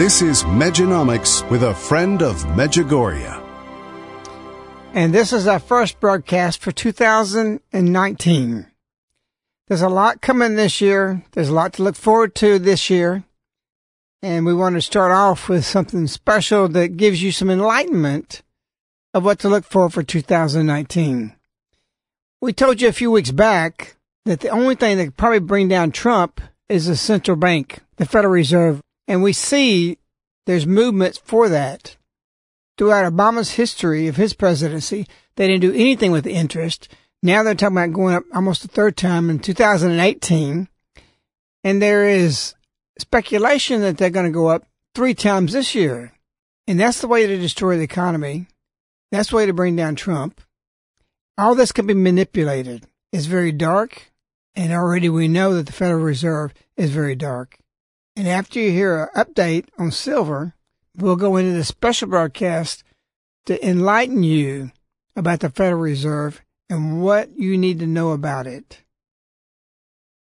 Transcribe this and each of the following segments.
This is Mejanomics with a friend of Medjugorje. And this is our first broadcast for 2019. There's a lot coming this year. There's a lot to look forward to this year. And we want to start off with something special that gives you some enlightenment of what to look for for 2019. We told you a few weeks back that the only thing that could probably bring down Trump is the central bank, the Federal Reserve. And we see there's movements for that. Throughout Obama's history of his presidency, they didn't do anything with interest. Now they're talking about going up almost a third time in 2018. And there is speculation that they're going to go up three times this year. And that's the way to destroy the economy. That's the way to bring down Trump. All this can be manipulated. It's very dark. And already we know that the Federal Reserve is very dark. And after you hear an update on silver, we'll go into the special broadcast to enlighten you about the Federal Reserve and what you need to know about it.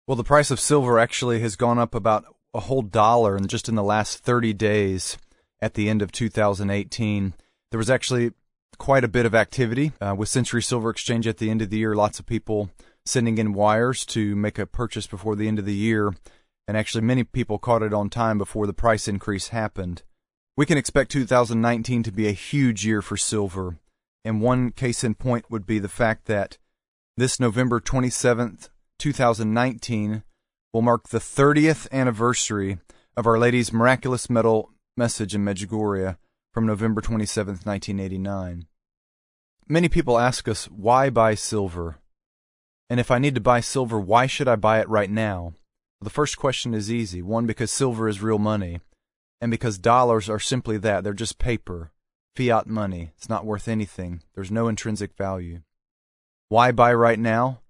Well, the price of silver actually has gone up about a whole dollar in just in the last 30 days at the end of 2018. There was actually quite a bit of activity uh, with Century Silver Exchange at the end of the year. Lots of people sending in wires to make a purchase before the end of the year and actually many people caught it on time before the price increase happened. We can expect 2019 to be a huge year for silver, and one case in point would be the fact that this November 27th, 2019 will mark the 30th anniversary of Our Lady's miraculous medal message in Medjugorje from November 27th, 1989. Many people ask us, why buy silver? And if I need to buy silver, why should I buy it right now? The first question is easy. One, because silver is real money, and because dollars are simply that. They're just paper, fiat money. It's not worth anything. There's no intrinsic value. Why buy right now?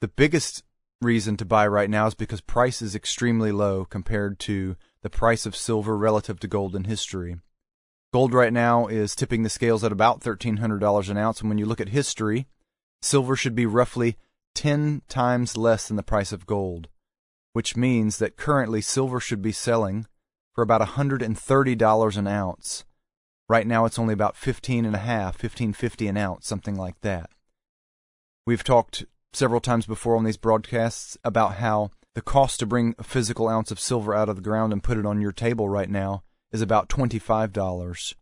The biggest reason to buy right now is because price is extremely low compared to the price of silver relative to gold in history. Gold right now is tipping the scales at about $1,300 an ounce, and when you look at history, silver should be roughly 10 times less than the price of gold, which means that currently silver should be selling for about $130 an ounce. Right now it's only about 15 and a half, 1550 an ounce, something like that. We've talked several times before on these broadcasts about how the cost to bring a physical ounce of silver out of the ground and put it on your table right now is about $25.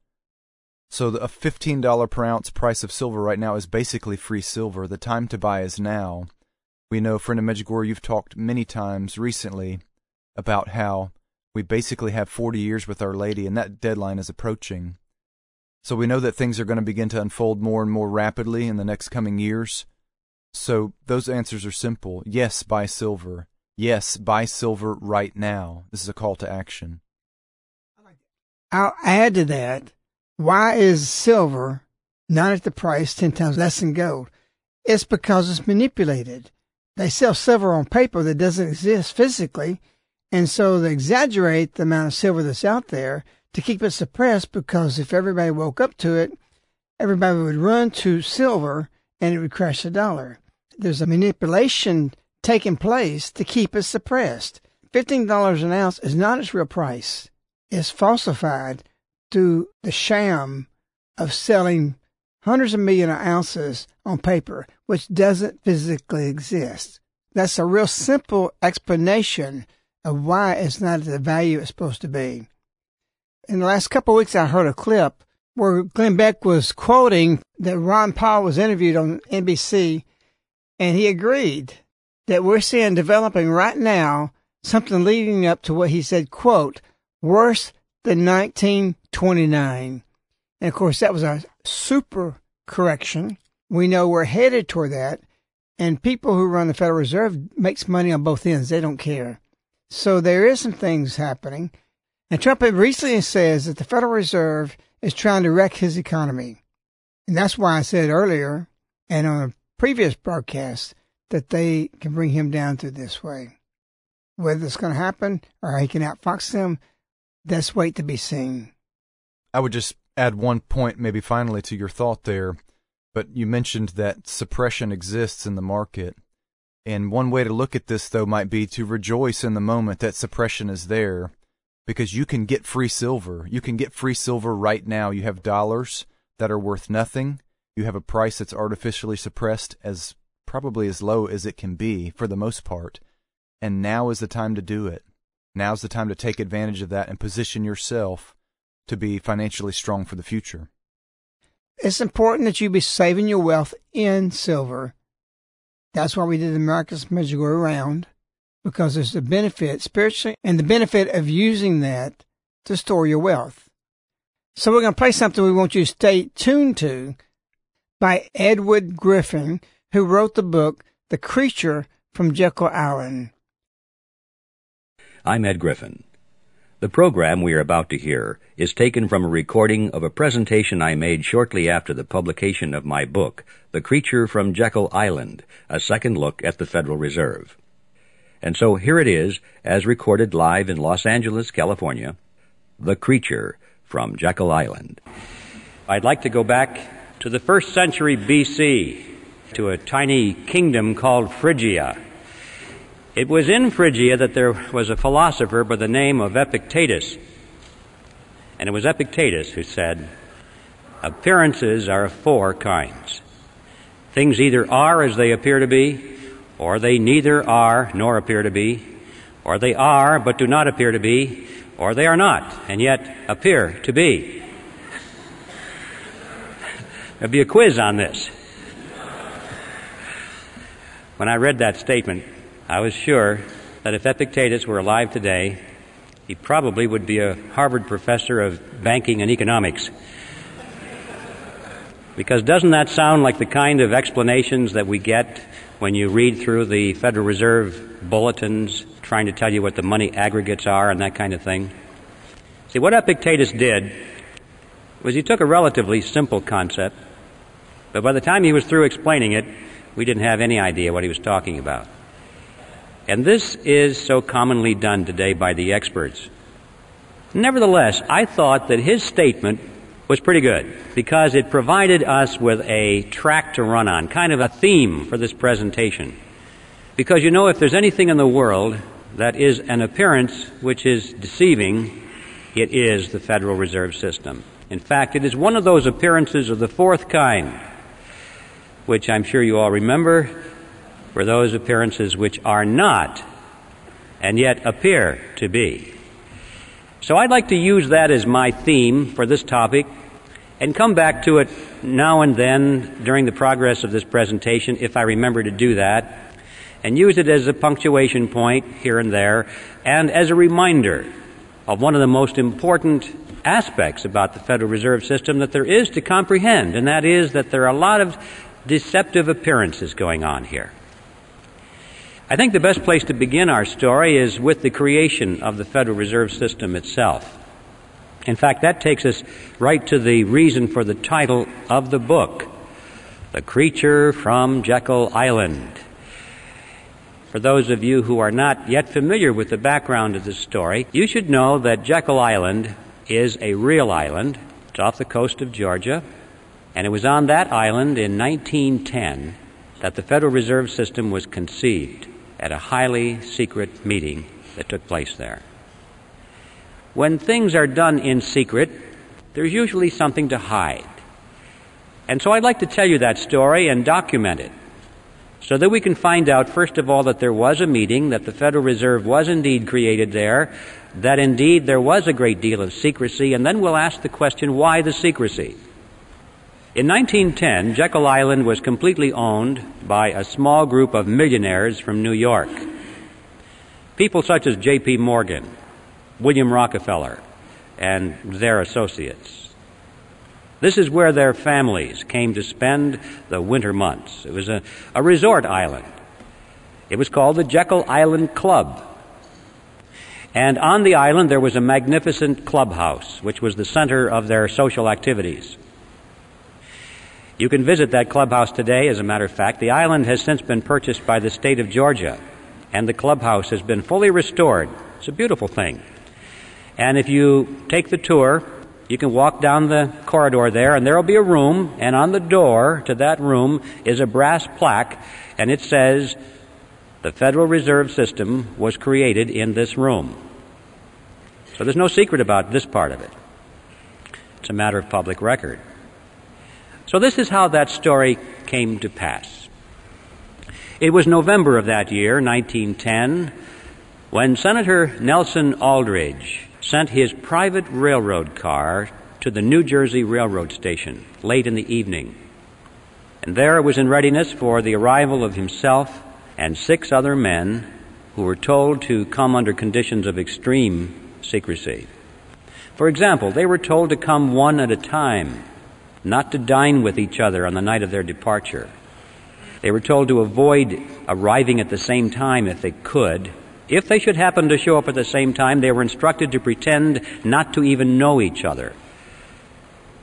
So a $15 per ounce price of silver right now is basically free silver. The time to buy is now. We know, friend of Medjugorje, you've talked many times recently about how we basically have 40 years with Our Lady, and that deadline is approaching. So we know that things are going to begin to unfold more and more rapidly in the next coming years. So those answers are simple. Yes, buy silver. Yes, buy silver right now. This is a call to action. I'll add to that why is silver not at the price 10 times less than gold? It's because it's manipulated. They sell silver on paper that doesn't exist physically. And so they exaggerate the amount of silver that's out there to keep it suppressed because if everybody woke up to it, everybody would run to silver and it would crash the dollar. There's a manipulation taking place to keep it suppressed. $15 an ounce is not its real price. It's falsified through the sham of selling hundreds of million ounces on paper, which doesn't physically exist. That's a real simple explanation of why it's not at the value it's supposed to be. In the last couple of weeks, I heard a clip where Glenn Beck was quoting that Ron Paul was interviewed on NBC, and he agreed that we're seeing developing right now something leading up to what he said, quote, worse than 1929. And of course, that was a super correction. We know we're headed toward that. And people who run the Federal Reserve makes money on both ends. They don't care. So there is some things happening. And Trump recently says that the Federal Reserve is trying to wreck his economy. And that's why I said earlier and on a previous broadcast that they can bring him down through this way. Whether it's going to happen or he can outfox them, that's wait to be seen. I would just add one point, maybe finally, to your thought there. But you mentioned that suppression exists in the market. And one way to look at this, though, might be to rejoice in the moment that suppression is there because you can get free silver. You can get free silver right now. You have dollars that are worth nothing. You have a price that's artificially suppressed as probably as low as it can be for the most part. And now is the time to do it. Now's the time to take advantage of that and position yourself to be financially strong for the future. It's important that you be saving your wealth in silver. That's why we did the Marcus Medjugorje round, because there's the benefit spiritually and the benefit of using that to store your wealth. So we're going to play something we want you to stay tuned to by Edward Griffin, who wrote the book The Creature from Jekyll Island. I'm Ed Griffin. The program we are about to hear is taken from a recording of a presentation I made shortly after the publication of my book, The Creature from Jekyll Island, a second look at the Federal Reserve. And so here it is, as recorded live in Los Angeles, California, The Creature from Jekyll Island. I'd like to go back to the first century BC, to a tiny kingdom called Phrygia. It was in Phrygia that there was a philosopher by the name of Epictetus. And it was Epictetus who said, Appearances are of four kinds. Things either are as they appear to be, or they neither are nor appear to be, or they are but do not appear to be, or they are not and yet appear to be. There'll be a quiz on this. When I read that statement, I was sure that if Epictetus were alive today, he probably would be a Harvard professor of banking and economics. Because doesn't that sound like the kind of explanations that we get when you read through the Federal Reserve bulletins trying to tell you what the money aggregates are and that kind of thing? See, what Epictetus did was he took a relatively simple concept, but by the time he was through explaining it, we didn't have any idea what he was talking about. And this is so commonly done today by the experts. Nevertheless, I thought that his statement was pretty good because it provided us with a track to run on, kind of a theme for this presentation. Because you know, if there's anything in the world that is an appearance which is deceiving, it is the Federal Reserve System. In fact, it is one of those appearances of the fourth kind, which I'm sure you all remember, were those appearances which are not and yet appear to be. So I'd like to use that as my theme for this topic and come back to it now and then during the progress of this presentation if I remember to do that and use it as a punctuation point here and there and as a reminder of one of the most important aspects about the Federal Reserve System that there is to comprehend, and that is that there are a lot of deceptive appearances going on here. I think the best place to begin our story is with the creation of the Federal Reserve System itself. In fact, that takes us right to the reason for the title of the book, The Creature from Jekyll Island. For those of you who are not yet familiar with the background of this story, you should know that Jekyll Island is a real island. It's off the coast of Georgia. And it was on that island in 1910 that the Federal Reserve System was conceived at a highly secret meeting that took place there. When things are done in secret, there's usually something to hide. And so I'd like to tell you that story and document it so that we can find out, first of all, that there was a meeting, that the Federal Reserve was indeed created there, that indeed there was a great deal of secrecy, and then we'll ask the question, why the secrecy? In 1910, Jekyll Island was completely owned by a small group of millionaires from New York. People such as J.P. Morgan, William Rockefeller, and their associates. This is where their families came to spend the winter months. It was a, a resort island. It was called the Jekyll Island Club. And on the island there was a magnificent clubhouse, which was the center of their social activities. You can visit that clubhouse today, as a matter of fact. The island has since been purchased by the state of Georgia, and the clubhouse has been fully restored. It's a beautiful thing. And if you take the tour, you can walk down the corridor there, and there will be a room, and on the door to that room is a brass plaque, and it says, The Federal Reserve System was created in this room. So there's no secret about this part of it. It's a matter of public record. So this is how that story came to pass. It was November of that year, 1910, when Senator Nelson Aldrich sent his private railroad car to the New Jersey Railroad Station late in the evening. And there it was in readiness for the arrival of himself and six other men who were told to come under conditions of extreme secrecy. For example, they were told to come one at a time, not to dine with each other on the night of their departure. They were told to avoid arriving at the same time if they could, if they should happen to show up at the same time, they were instructed to pretend not to even know each other.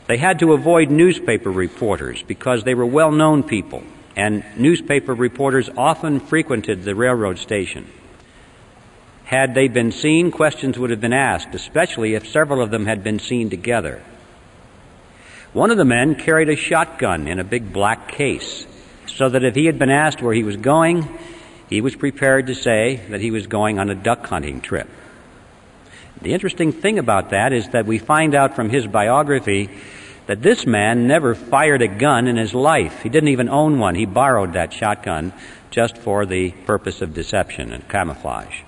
They had to avoid newspaper reporters because they were well known people, and newspaper reporters often frequented the railroad station. Had they been seen, questions would have been asked, especially if several of them had been seen together. One of the men carried a shotgun in a big black case, so that if he had been asked where he was going, he was prepared to say that he was going on a duck hunting trip. The interesting thing about that is that we find out from his biography that this man never fired a gun in his life. He didn't even own one. He borrowed that shotgun just for the purpose of deception and camouflage.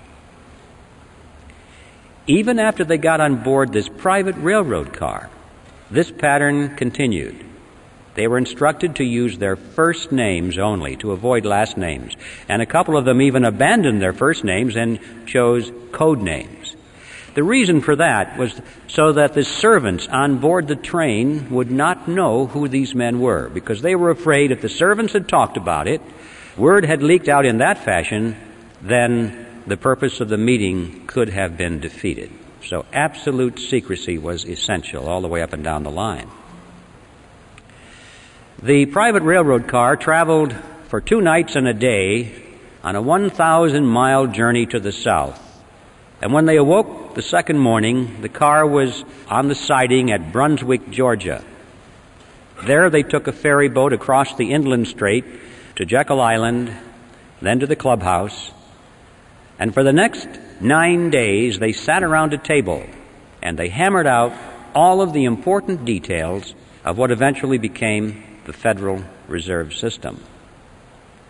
Even after they got on board this private railroad car, this pattern continued. They were instructed to use their first names only to avoid last names. And a couple of them even abandoned their first names and chose code names. The reason for that was so that the servants on board the train would not know who these men were, because they were afraid if the servants had talked about it, word had leaked out in that fashion, then the purpose of the meeting could have been defeated. So absolute secrecy was essential all the way up and down the line. The private railroad car traveled for two nights and a day on a 1,000 mile journey to the south. And when they awoke the second morning, the car was on the siding at Brunswick, Georgia. There they took a ferry boat across the inland strait to Jekyll Island, then to the clubhouse. And for the next nine days, they sat around a table and they hammered out all of the important details of what eventually became the Federal Reserve System.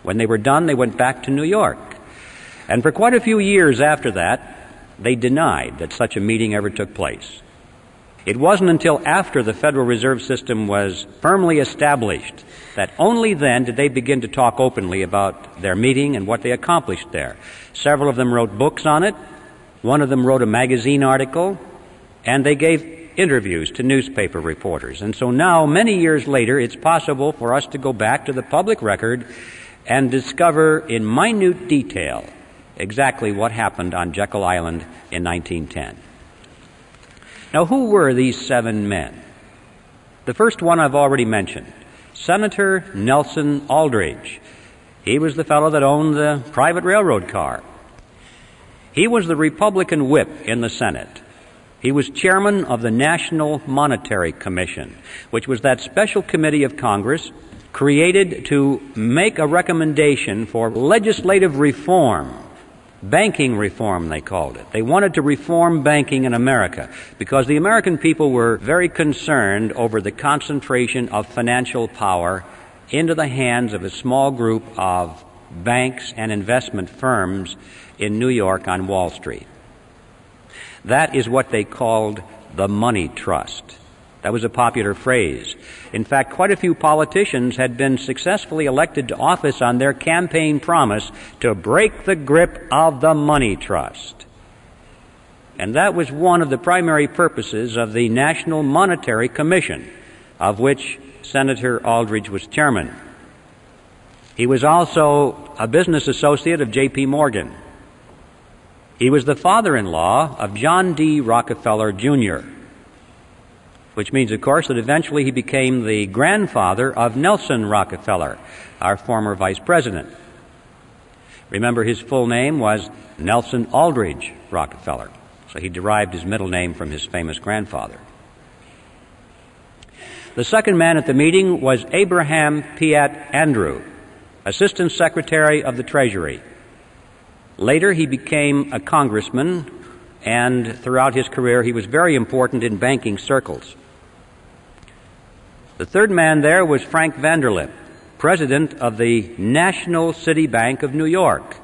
When they were done, they went back to New York. And for quite a few years after that, they denied that such a meeting ever took place. It wasn't until after the Federal Reserve System was firmly established that only then did they begin to talk openly about their meeting and what they accomplished there. Several of them wrote books on it. One of them wrote a magazine article. And they gave interviews to newspaper reporters. And so now, many years later, it's possible for us to go back to the public record and discover in minute detail exactly what happened on Jekyll Island in 1910. Now, who were these seven men? The first one I've already mentioned Senator Nelson Aldrich. He was the fellow that owned the private railroad car. He was the Republican whip in the Senate. He was chairman of the National Monetary Commission, which was that special committee of Congress created to make a recommendation for legislative reform Banking reform, they called it. They wanted to reform banking in America because the American people were very concerned over the concentration of financial power into the hands of a small group of banks and investment firms in New York on Wall Street. That is what they called the money trust. That was a popular phrase. In fact, quite a few politicians had been successfully elected to office on their campaign promise to break the grip of the money trust. And that was one of the primary purposes of the National Monetary Commission, of which Senator Aldrich was chairman. He was also a business associate of J.P. Morgan. He was the father in law of John D. Rockefeller, Jr which means, of course, that eventually he became the grandfather of Nelson Rockefeller, our former vice president. Remember, his full name was Nelson Aldrich Rockefeller, so he derived his middle name from his famous grandfather. The second man at the meeting was Abraham Piatt Andrew, Assistant Secretary of the Treasury. Later, he became a congressman, and throughout his career, he was very important in banking circles. The third man there was Frank Vanderlip, president of the National City Bank of New York,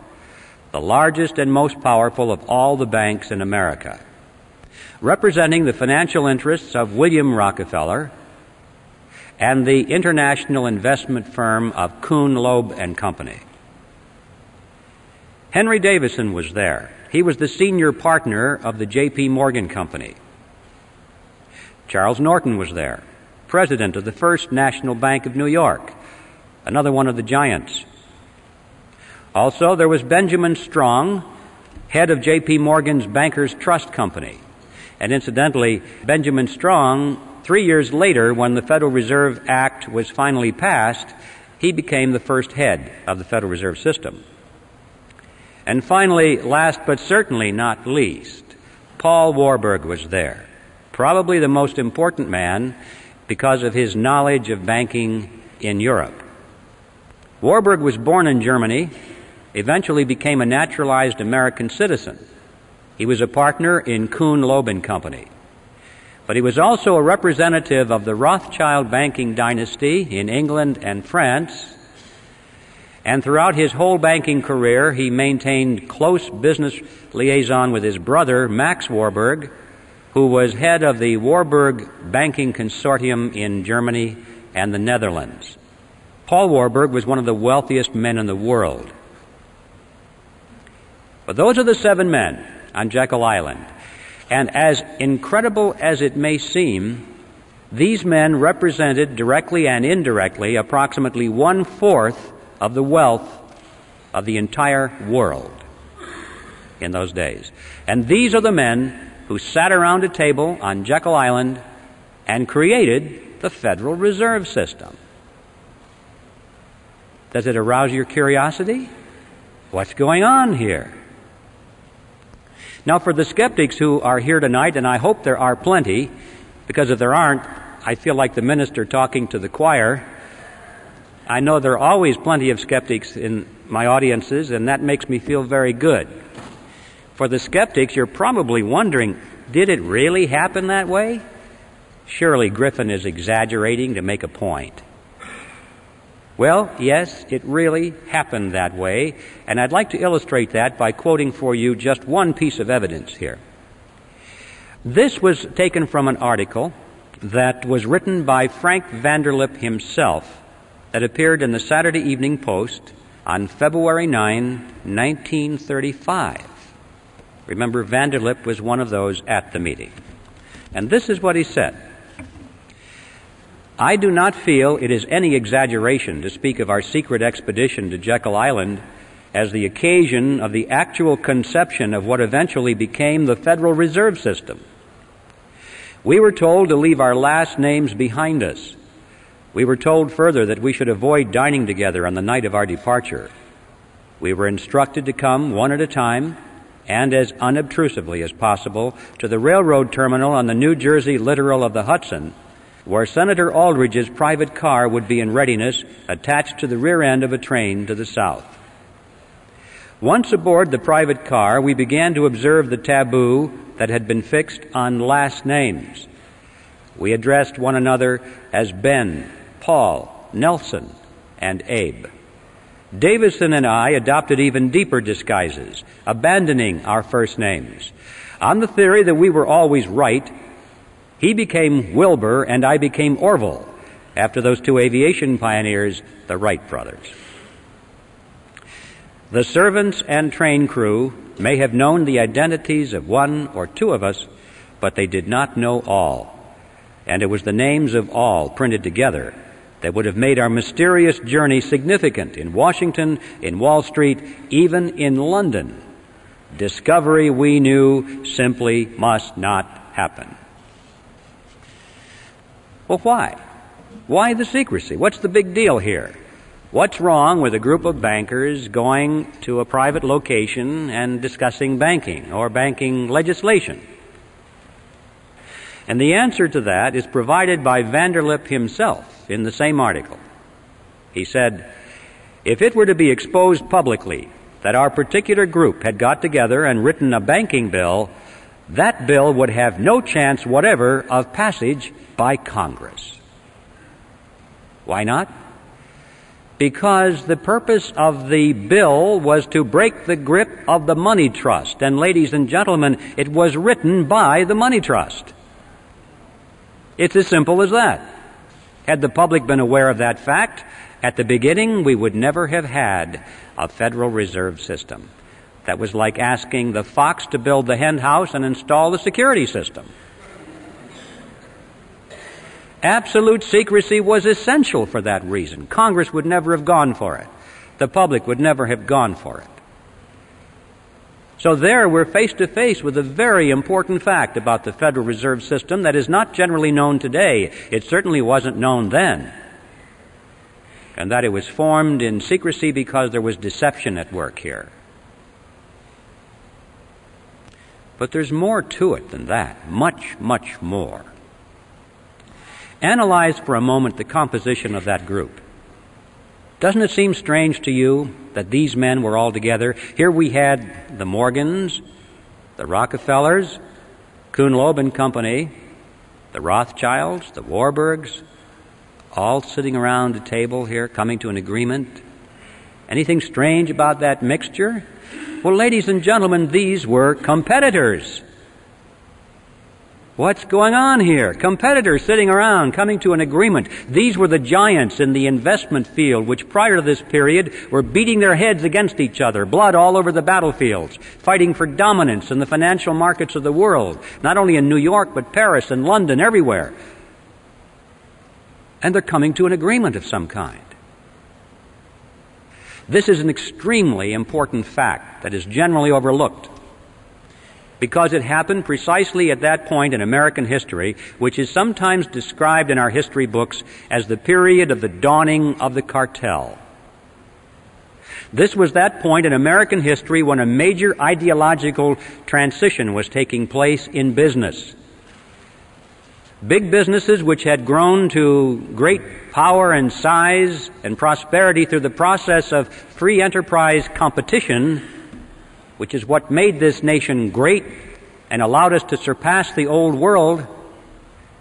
the largest and most powerful of all the banks in America, representing the financial interests of William Rockefeller and the international investment firm of Kuhn Loeb and Company. Henry Davison was there. He was the senior partner of the J.P. Morgan Company. Charles Norton was there president of the First National Bank of New York, another one of the giants. Also, there was Benjamin Strong, head of J.P. Morgan's Bankers Trust Company. And incidentally, Benjamin Strong, three years later, when the Federal Reserve Act was finally passed, he became the first head of the Federal Reserve System. And finally, last but certainly not least, Paul Warburg was there. Probably the most important man because of his knowledge of banking in Europe. Warburg was born in Germany, eventually became a naturalized American citizen. He was a partner in Kuhn Loeb Company. But he was also a representative of the Rothschild banking dynasty in England and France. And throughout his whole banking career, he maintained close business liaison with his brother, Max Warburg, who was head of the Warburg Banking Consortium in Germany and the Netherlands. Paul Warburg was one of the wealthiest men in the world. But those are the seven men on Jekyll Island. And as incredible as it may seem, these men represented directly and indirectly approximately one fourth of the wealth of the entire world in those days. And these are the men who sat around a table on Jekyll Island and created the Federal Reserve System. Does it arouse your curiosity? What's going on here? Now, for the skeptics who are here tonight, and I hope there are plenty, because if there aren't, I feel like the minister talking to the choir. I know there are always plenty of skeptics in my audiences, and that makes me feel very good. For the skeptics, you're probably wondering, did it really happen that way? Surely Griffin is exaggerating to make a point. Well, yes, it really happened that way, and I'd like to illustrate that by quoting for you just one piece of evidence here. This was taken from an article that was written by Frank Vanderlip himself that appeared in the Saturday Evening Post on February 9, 1935. Remember, Vanderlip was one of those at the meeting. And this is what he said. I do not feel it is any exaggeration to speak of our secret expedition to Jekyll Island as the occasion of the actual conception of what eventually became the Federal Reserve System. We were told to leave our last names behind us. We were told further that we should avoid dining together on the night of our departure. We were instructed to come one at a time and as unobtrusively as possible to the railroad terminal on the New Jersey littoral of the Hudson where Senator Aldrich's private car would be in readiness attached to the rear end of a train to the south. Once aboard the private car, we began to observe the taboo that had been fixed on last names. We addressed one another as Ben, Paul, Nelson, and Abe. Davison and I adopted even deeper disguises, abandoning our first names. On the theory that we were always right he became Wilbur and I became Orville after those two aviation pioneers, the Wright brothers. The servants and train crew may have known the identities of one or two of us, but they did not know all. And it was the names of all printed together that would have made our mysterious journey significant in Washington, in Wall Street, even in London. Discovery, we knew, simply must not happen. Well, why? Why the secrecy? What's the big deal here? What's wrong with a group of bankers going to a private location and discussing banking or banking legislation? And the answer to that is provided by Vanderlip himself in the same article. He said, if it were to be exposed publicly that our particular group had got together and written a banking bill, that bill would have no chance whatever of passage by Congress. Why not? Because the purpose of the bill was to break the grip of the money trust. And ladies and gentlemen, it was written by the money trust. It's as simple as that. Had the public been aware of that fact, at the beginning we would never have had a Federal Reserve System. That was like asking the fox to build the hen house and install the security system. Absolute secrecy was essential for that reason. Congress would never have gone for it. The public would never have gone for it. So there we're face to face with a very important fact about the Federal Reserve System that is not generally known today. It certainly wasn't known then. And that it was formed in secrecy because there was deception at work here. But there's more to it than that. Much, much more. Analyze for a moment the composition of that group. Doesn't it seem strange to you that these men were all together? Here we had the Morgans, the Rockefellers, Kuhn Loeb and Company, the Rothschilds, the Warburgs, all sitting around a table here, coming to an agreement. Anything strange about that mixture? Well, ladies and gentlemen, these were competitors. What's going on here? Competitors sitting around, coming to an agreement. These were the giants in the investment field, which prior to this period were beating their heads against each other, blood all over the battlefields, fighting for dominance in the financial markets of the world, not only in New York, but Paris and London, everywhere. And they're coming to an agreement of some kind. This is an extremely important fact that is generally overlooked because it happened precisely at that point in American history, which is sometimes described in our history books as the period of the dawning of the cartel. This was that point in American history when a major ideological transition was taking place in business. Big businesses which had grown to great power and size and prosperity through the process of free enterprise competition, which is what made this nation great and allowed us to surpass the old world,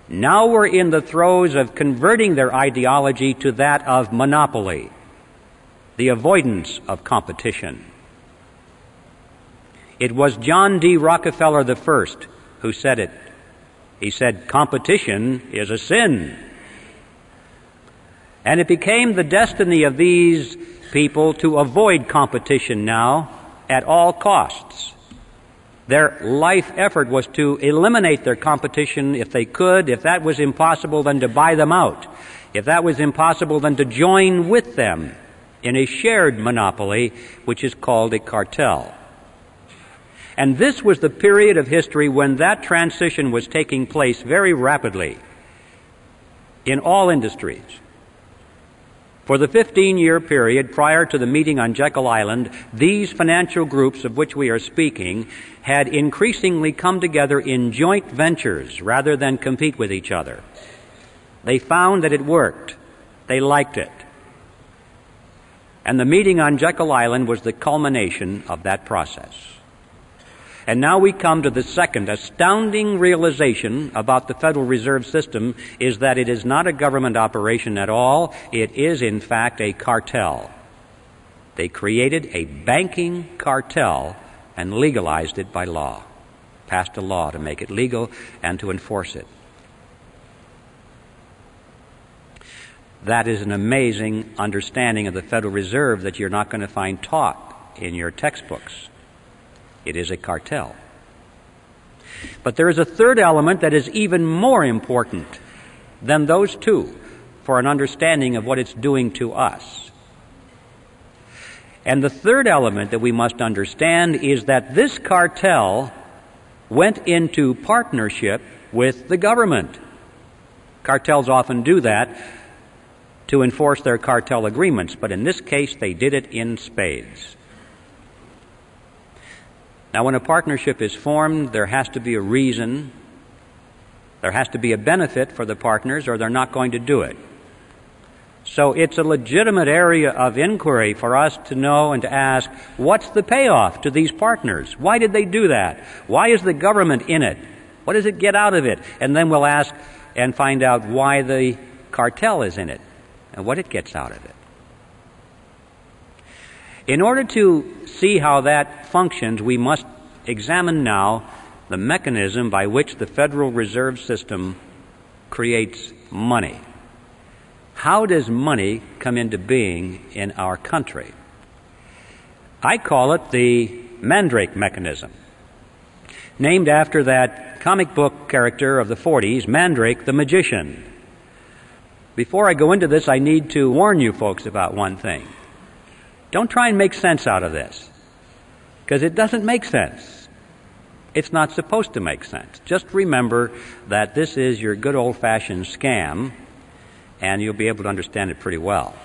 now we're in the throes of converting their ideology to that of monopoly, the avoidance of competition. It was John D. Rockefeller I who said it. He said, competition is a sin. And it became the destiny of these people to avoid competition now at all costs. Their life effort was to eliminate their competition if they could. If that was impossible, then to buy them out. If that was impossible, then to join with them in a shared monopoly, which is called a cartel. And this was the period of history when that transition was taking place very rapidly in all industries. For the 15 year period prior to the meeting on Jekyll Island, these financial groups of which we are speaking had increasingly come together in joint ventures rather than compete with each other. They found that it worked. They liked it. And the meeting on Jekyll Island was the culmination of that process. And now we come to the second astounding realization about the Federal Reserve System is that it is not a government operation at all. It is, in fact, a cartel. They created a banking cartel and legalized it by law, passed a law to make it legal and to enforce it. That is an amazing understanding of the Federal Reserve that you're not going to find taught in your textbooks. It is a cartel. But there is a third element that is even more important than those two for an understanding of what it's doing to us. And the third element that we must understand is that this cartel went into partnership with the government. Cartels often do that to enforce their cartel agreements, but in this case they did it in spades. Now, when a partnership is formed, there has to be a reason, there has to be a benefit for the partners, or they're not going to do it. So it's a legitimate area of inquiry for us to know and to ask, what's the payoff to these partners? Why did they do that? Why is the government in it? What does it get out of it? And then we'll ask and find out why the cartel is in it and what it gets out of it. In order to see how that functions, we must examine now the mechanism by which the Federal Reserve System creates money. How does money come into being in our country? I call it the Mandrake mechanism, named after that comic book character of the 40s, Mandrake the magician. Before I go into this, I need to warn you folks about one thing. Don't try and make sense out of this, because it doesn't make sense. It's not supposed to make sense. Just remember that this is your good old fashioned scam, and you'll be able to understand it pretty well.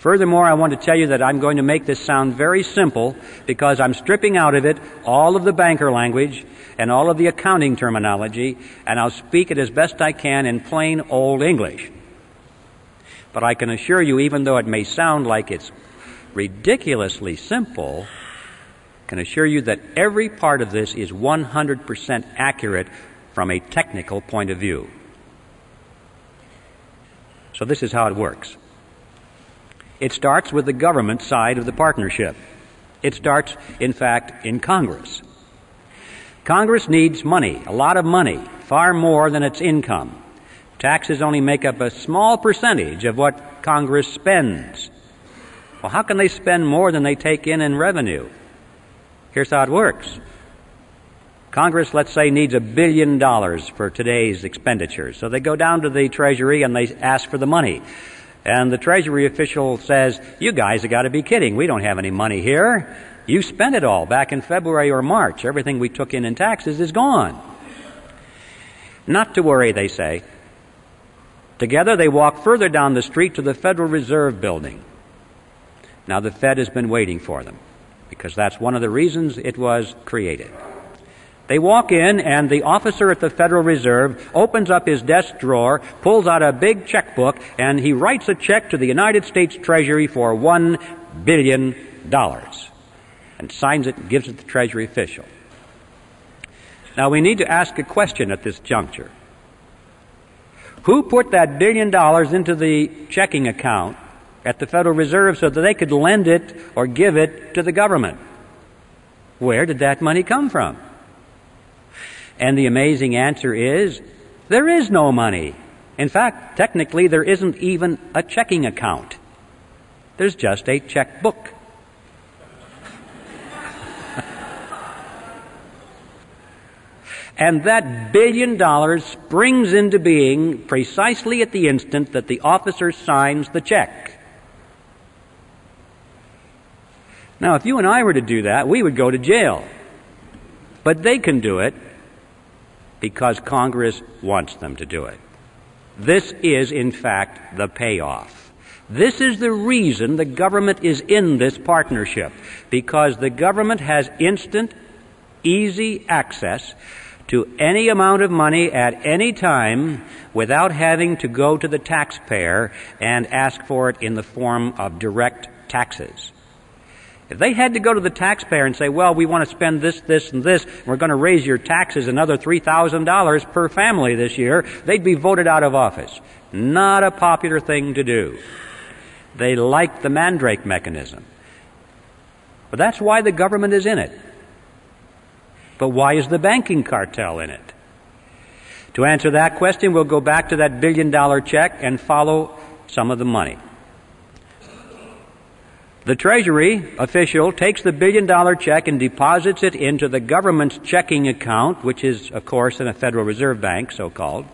Furthermore, I want to tell you that I'm going to make this sound very simple because I'm stripping out of it all of the banker language and all of the accounting terminology, and I'll speak it as best I can in plain old English. But I can assure you, even though it may sound like it's ridiculously simple, can assure you that every part of this is 100% accurate from a technical point of view. So this is how it works. It starts with the government side of the partnership. It starts, in fact, in Congress. Congress needs money, a lot of money, far more than its income. Taxes only make up a small percentage of what Congress spends. Well, how can they spend more than they take in in revenue? Here's how it works. Congress, let's say, needs a billion dollars for today's expenditures. So they go down to the Treasury and they ask for the money. And the Treasury official says, You guys have got to be kidding. We don't have any money here. You spent it all back in February or March. Everything we took in in taxes is gone. Not to worry, they say. Together they walk further down the street to the Federal Reserve Building. Now, the Fed has been waiting for them because that's one of the reasons it was created. They walk in, and the officer at the Federal Reserve opens up his desk drawer, pulls out a big checkbook, and he writes a check to the United States Treasury for one billion dollars and signs it and gives it to the Treasury official. Now we need to ask a question at this juncture. Who put that billion dollars into the checking account at the Federal Reserve so that they could lend it or give it to the government? Where did that money come from? And the amazing answer is there is no money. In fact, technically, there isn't even a checking account. There's just a checkbook. and that billion dollars springs into being precisely at the instant that the officer signs the check. Now, if you and I were to do that, we would go to jail. But they can do it because Congress wants them to do it. This is, in fact, the payoff. This is the reason the government is in this partnership, because the government has instant, easy access to any amount of money at any time without having to go to the taxpayer and ask for it in the form of direct taxes. If they had to go to the taxpayer and say, well, we want to spend this, this, and this, and we're going to raise your taxes another $3,000 per family this year, they'd be voted out of office. Not a popular thing to do. They like the mandrake mechanism. But that's why the government is in it. But why is the banking cartel in it? To answer that question, we'll go back to that billion dollar check and follow some of the money. The Treasury official takes the billion dollar check and deposits it into the government's checking account, which is, of course, in a Federal Reserve Bank, so called.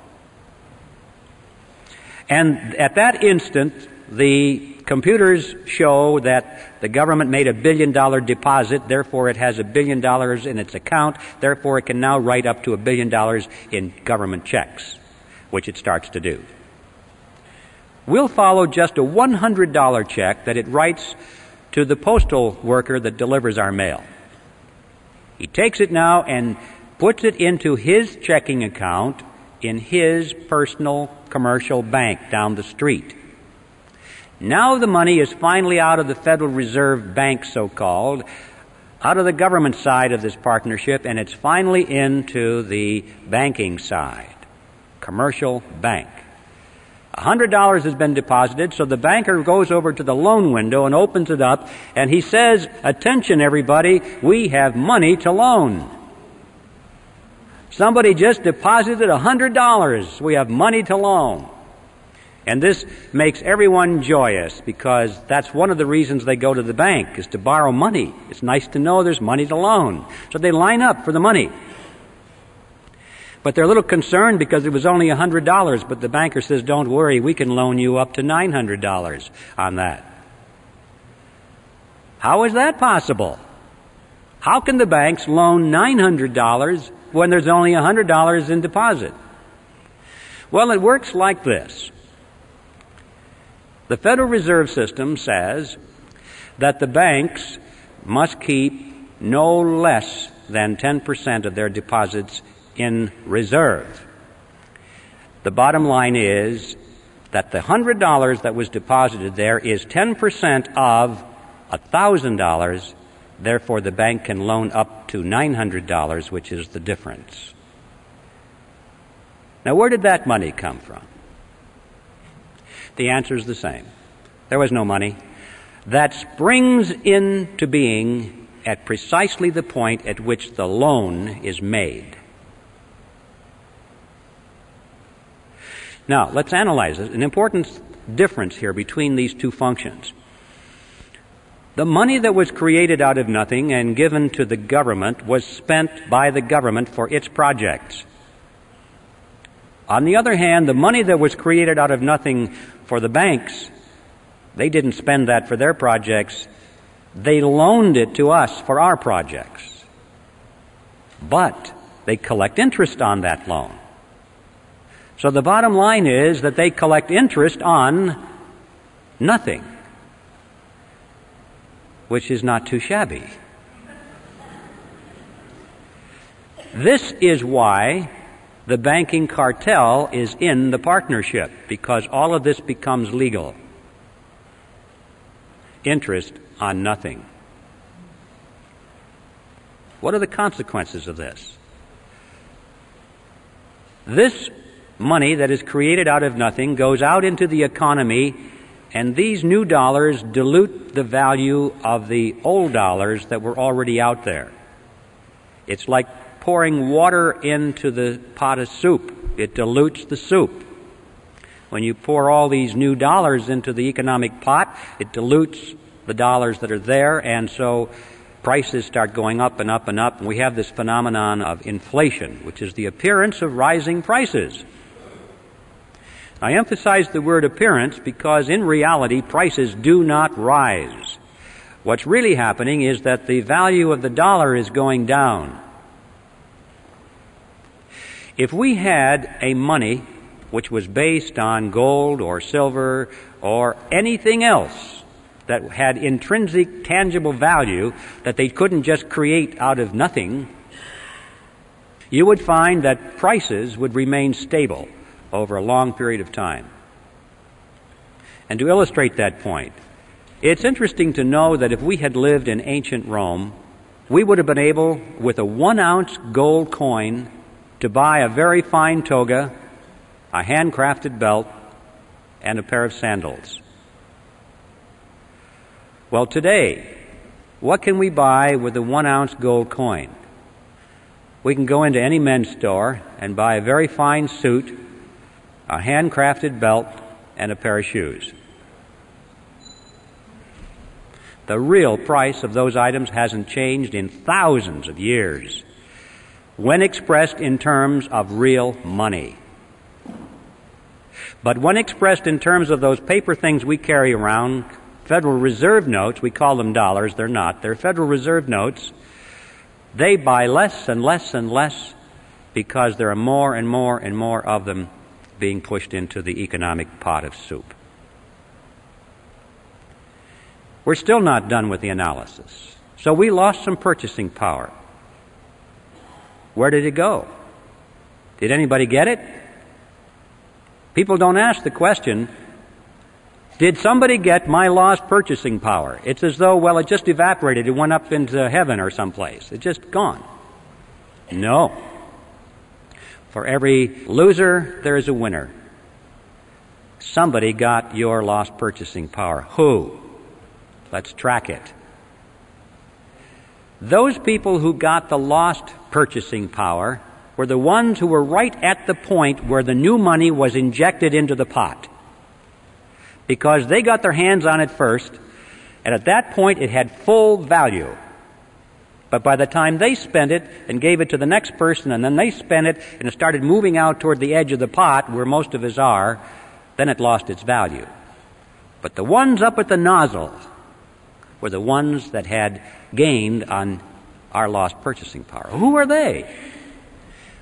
And at that instant, the computers show that the government made a billion dollar deposit, therefore it has a billion dollars in its account, therefore it can now write up to a billion dollars in government checks, which it starts to do. We'll follow just a $100 check that it writes to the postal worker that delivers our mail. He takes it now and puts it into his checking account in his personal commercial bank down the street. Now the money is finally out of the Federal Reserve Bank, so called, out of the government side of this partnership, and it's finally into the banking side, commercial bank. $100 has been deposited, so the banker goes over to the loan window and opens it up, and he says, Attention, everybody, we have money to loan. Somebody just deposited $100. We have money to loan. And this makes everyone joyous because that's one of the reasons they go to the bank is to borrow money. It's nice to know there's money to loan. So they line up for the money. But they're a little concerned because it was only $100, but the banker says, don't worry, we can loan you up to $900 on that. How is that possible? How can the banks loan $900 when there's only $100 in deposit? Well, it works like this. The Federal Reserve System says that the banks must keep no less than 10% of their deposits in reserve. The bottom line is that the $100 that was deposited there is 10% of $1,000. Therefore, the bank can loan up to $900, which is the difference. Now, where did that money come from? The answer is the same. There was no money. That springs into being at precisely the point at which the loan is made. Now, let's analyze it. An important difference here between these two functions. The money that was created out of nothing and given to the government was spent by the government for its projects. On the other hand, the money that was created out of nothing for the banks, they didn't spend that for their projects. They loaned it to us for our projects. But they collect interest on that loan. So the bottom line is that they collect interest on nothing. which is not too shabby. This is why the banking cartel is in the partnership, because all of this becomes legal. Interest on nothing. What are the consequences of this? This money that is created out of nothing goes out into the economy, and these new dollars dilute the value of the old dollars that were already out there. It's like pouring water into the pot of soup. It dilutes the soup. When you pour all these new dollars into the economic pot, it dilutes the dollars that are there, and so prices start going up and up and up, and we have this phenomenon of inflation, which is the appearance of rising prices. I emphasize the word appearance because in reality prices do not rise. What's really happening is that the value of the dollar is going down. If we had a money which was based on gold or silver or anything else that had intrinsic tangible value that they couldn't just create out of nothing, you would find that prices would remain stable over a long period of time. And to illustrate that point, it's interesting to know that if we had lived in ancient Rome, we would have been able, with a one ounce gold coin, to buy a very fine toga, a handcrafted belt, and a pair of sandals. Well, today, what can we buy with a one ounce gold coin? We can go into any men's store and buy a very fine suit, a handcrafted belt, and a pair of shoes. The real price of those items hasn't changed in thousands of years when expressed in terms of real money. But when expressed in terms of those paper things we carry around, Federal Reserve notes, we call them dollars, they're not, they're Federal Reserve notes, they buy less and less and less because there are more and more and more of them being pushed into the economic pot of soup. We're still not done with the analysis. So we lost some purchasing power. Where did it go? Did anybody get it? People don't ask the question, did somebody get my lost purchasing power? It's as though, well, it just evaporated. It went up into heaven or someplace. It's just gone. No. For every loser, there is a winner. Somebody got your lost purchasing power. Who? Let's track it. Those people who got the lost purchasing power were the ones who were right at the point where the new money was injected into the pot. Because they got their hands on it first, and at that point it had full value. But by the time they spent it and gave it to the next person, and then they spent it and it started moving out toward the edge of the pot where most of us are, then it lost its value. But the ones up at the nozzle were the ones that had gained on our lost purchasing power. Who are they?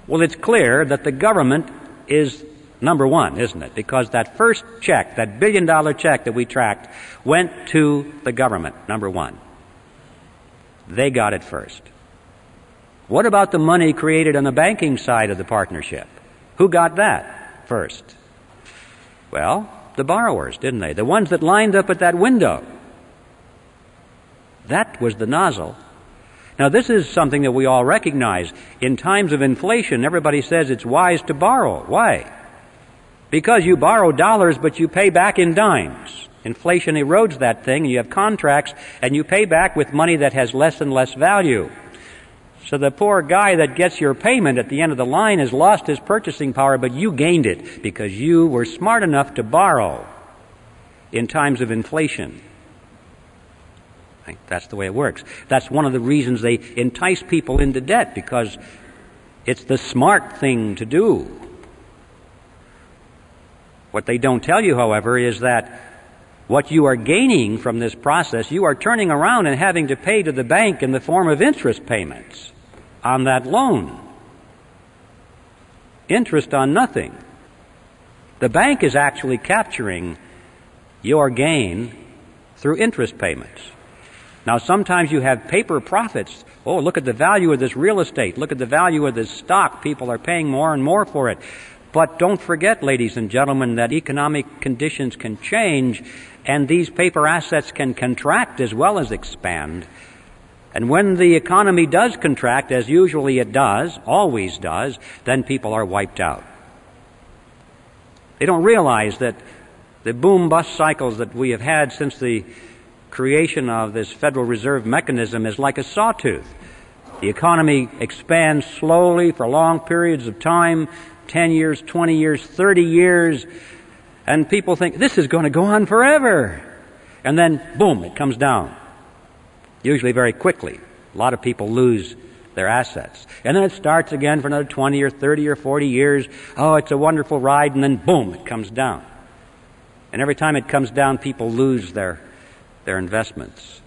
Well, it's clear that the government is number one, isn't it? Because that first check, that billion dollar check that we tracked, went to the government, number one. They got it first. What about the money created on the banking side of the partnership? Who got that first? Well, the borrowers, didn't they? The ones that lined up at that window. That was the nozzle. Now, this is something that we all recognize. In times of inflation, everybody says it's wise to borrow. Why? Because you borrow dollars, but you pay back in dimes. Inflation erodes that thing, you have contracts, and you pay back with money that has less and less value. So the poor guy that gets your payment at the end of the line has lost his purchasing power, but you gained it because you were smart enough to borrow in times of inflation. That's the way it works. That's one of the reasons they entice people into debt because it's the smart thing to do. What they don't tell you, however, is that what you are gaining from this process, you are turning around and having to pay to the bank in the form of interest payments on that loan. Interest on nothing. The bank is actually capturing your gain through interest payments. Now, sometimes you have paper profits. Oh, look at the value of this real estate. Look at the value of this stock. People are paying more and more for it. But don't forget, ladies and gentlemen, that economic conditions can change and these paper assets can contract as well as expand. And when the economy does contract, as usually it does, always does, then people are wiped out. They don't realize that the boom bust cycles that we have had since the creation of this Federal Reserve mechanism is like a sawtooth. The economy expands slowly for long periods of time 10 years, 20 years, 30 years and people think this is going to go on forever. And then, boom, it comes down. Usually very quickly. A lot of people lose their assets. And then it starts again for another 20 or 30 or 40 years. Oh, it's a wonderful ride, and then boom, it comes down. And every time it comes down, people lose their, their investments.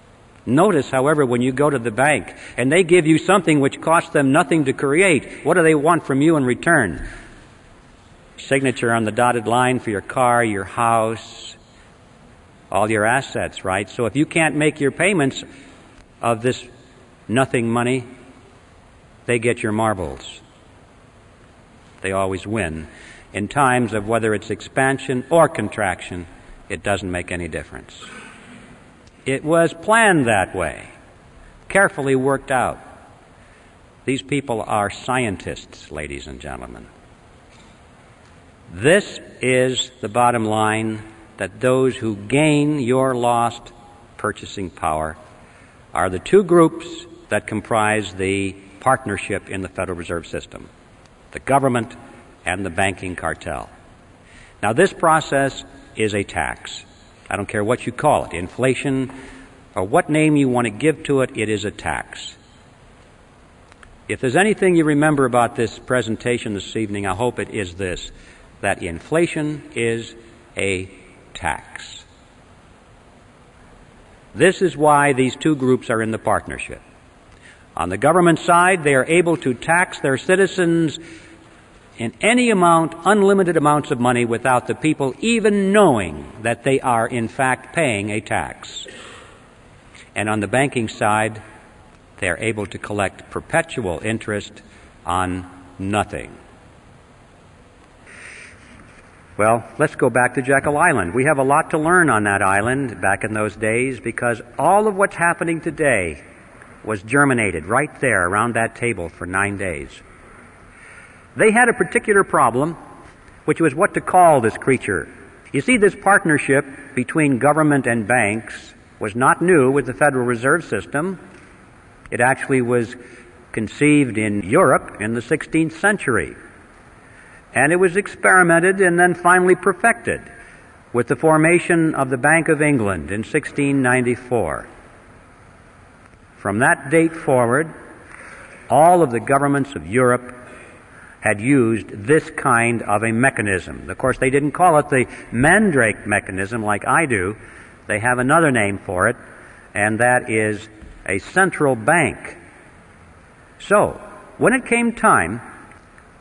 Notice, however, when you go to the bank and they give you something which costs them nothing to create, what do they want from you in return? Signature on the dotted line for your car, your house, all your assets, right? So if you can't make your payments of this nothing money, they get your marbles. They always win. In times of whether it's expansion or contraction, it doesn't make any difference. It was planned that way, carefully worked out. These people are scientists, ladies and gentlemen. This is the bottom line that those who gain your lost purchasing power are the two groups that comprise the partnership in the Federal Reserve System the government and the banking cartel. Now, this process is a tax. I don't care what you call it inflation or what name you want to give to it, it is a tax. If there's anything you remember about this presentation this evening, I hope it is this that inflation is a tax. This is why these two groups are in the partnership. On the government side, they are able to tax their citizens in any amount, unlimited amounts of money without the people even knowing that they are in fact paying a tax. And on the banking side, they are able to collect perpetual interest on nothing. Well, let's go back to Jekyll Island. We have a lot to learn on that island back in those days because all of what's happening today was germinated right there around that table for nine days. They had a particular problem, which was what to call this creature. You see, this partnership between government and banks was not new with the Federal Reserve System. It actually was conceived in Europe in the 16th century. And it was experimented and then finally perfected with the formation of the Bank of England in 1694. From that date forward, all of the governments of Europe had used this kind of a mechanism. Of course, they didn't call it the Mandrake mechanism like I do. They have another name for it, and that is a central bank. So, when it came time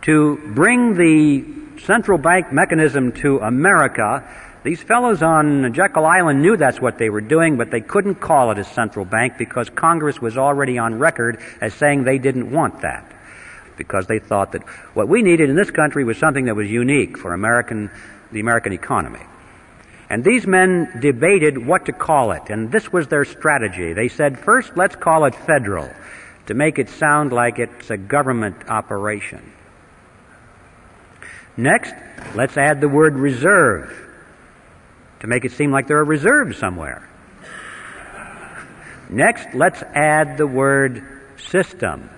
to bring the central bank mechanism to America, these fellows on Jekyll Island knew that's what they were doing, but they couldn't call it a central bank because Congress was already on record as saying they didn't want that. Because they thought that what we needed in this country was something that was unique for American, the American economy. And these men debated what to call it, and this was their strategy. They said, first, let's call it federal, to make it sound like it's a government operation. Next, let's add the word reserve to make it seem like there are reserves somewhere. Next, let's add the word system.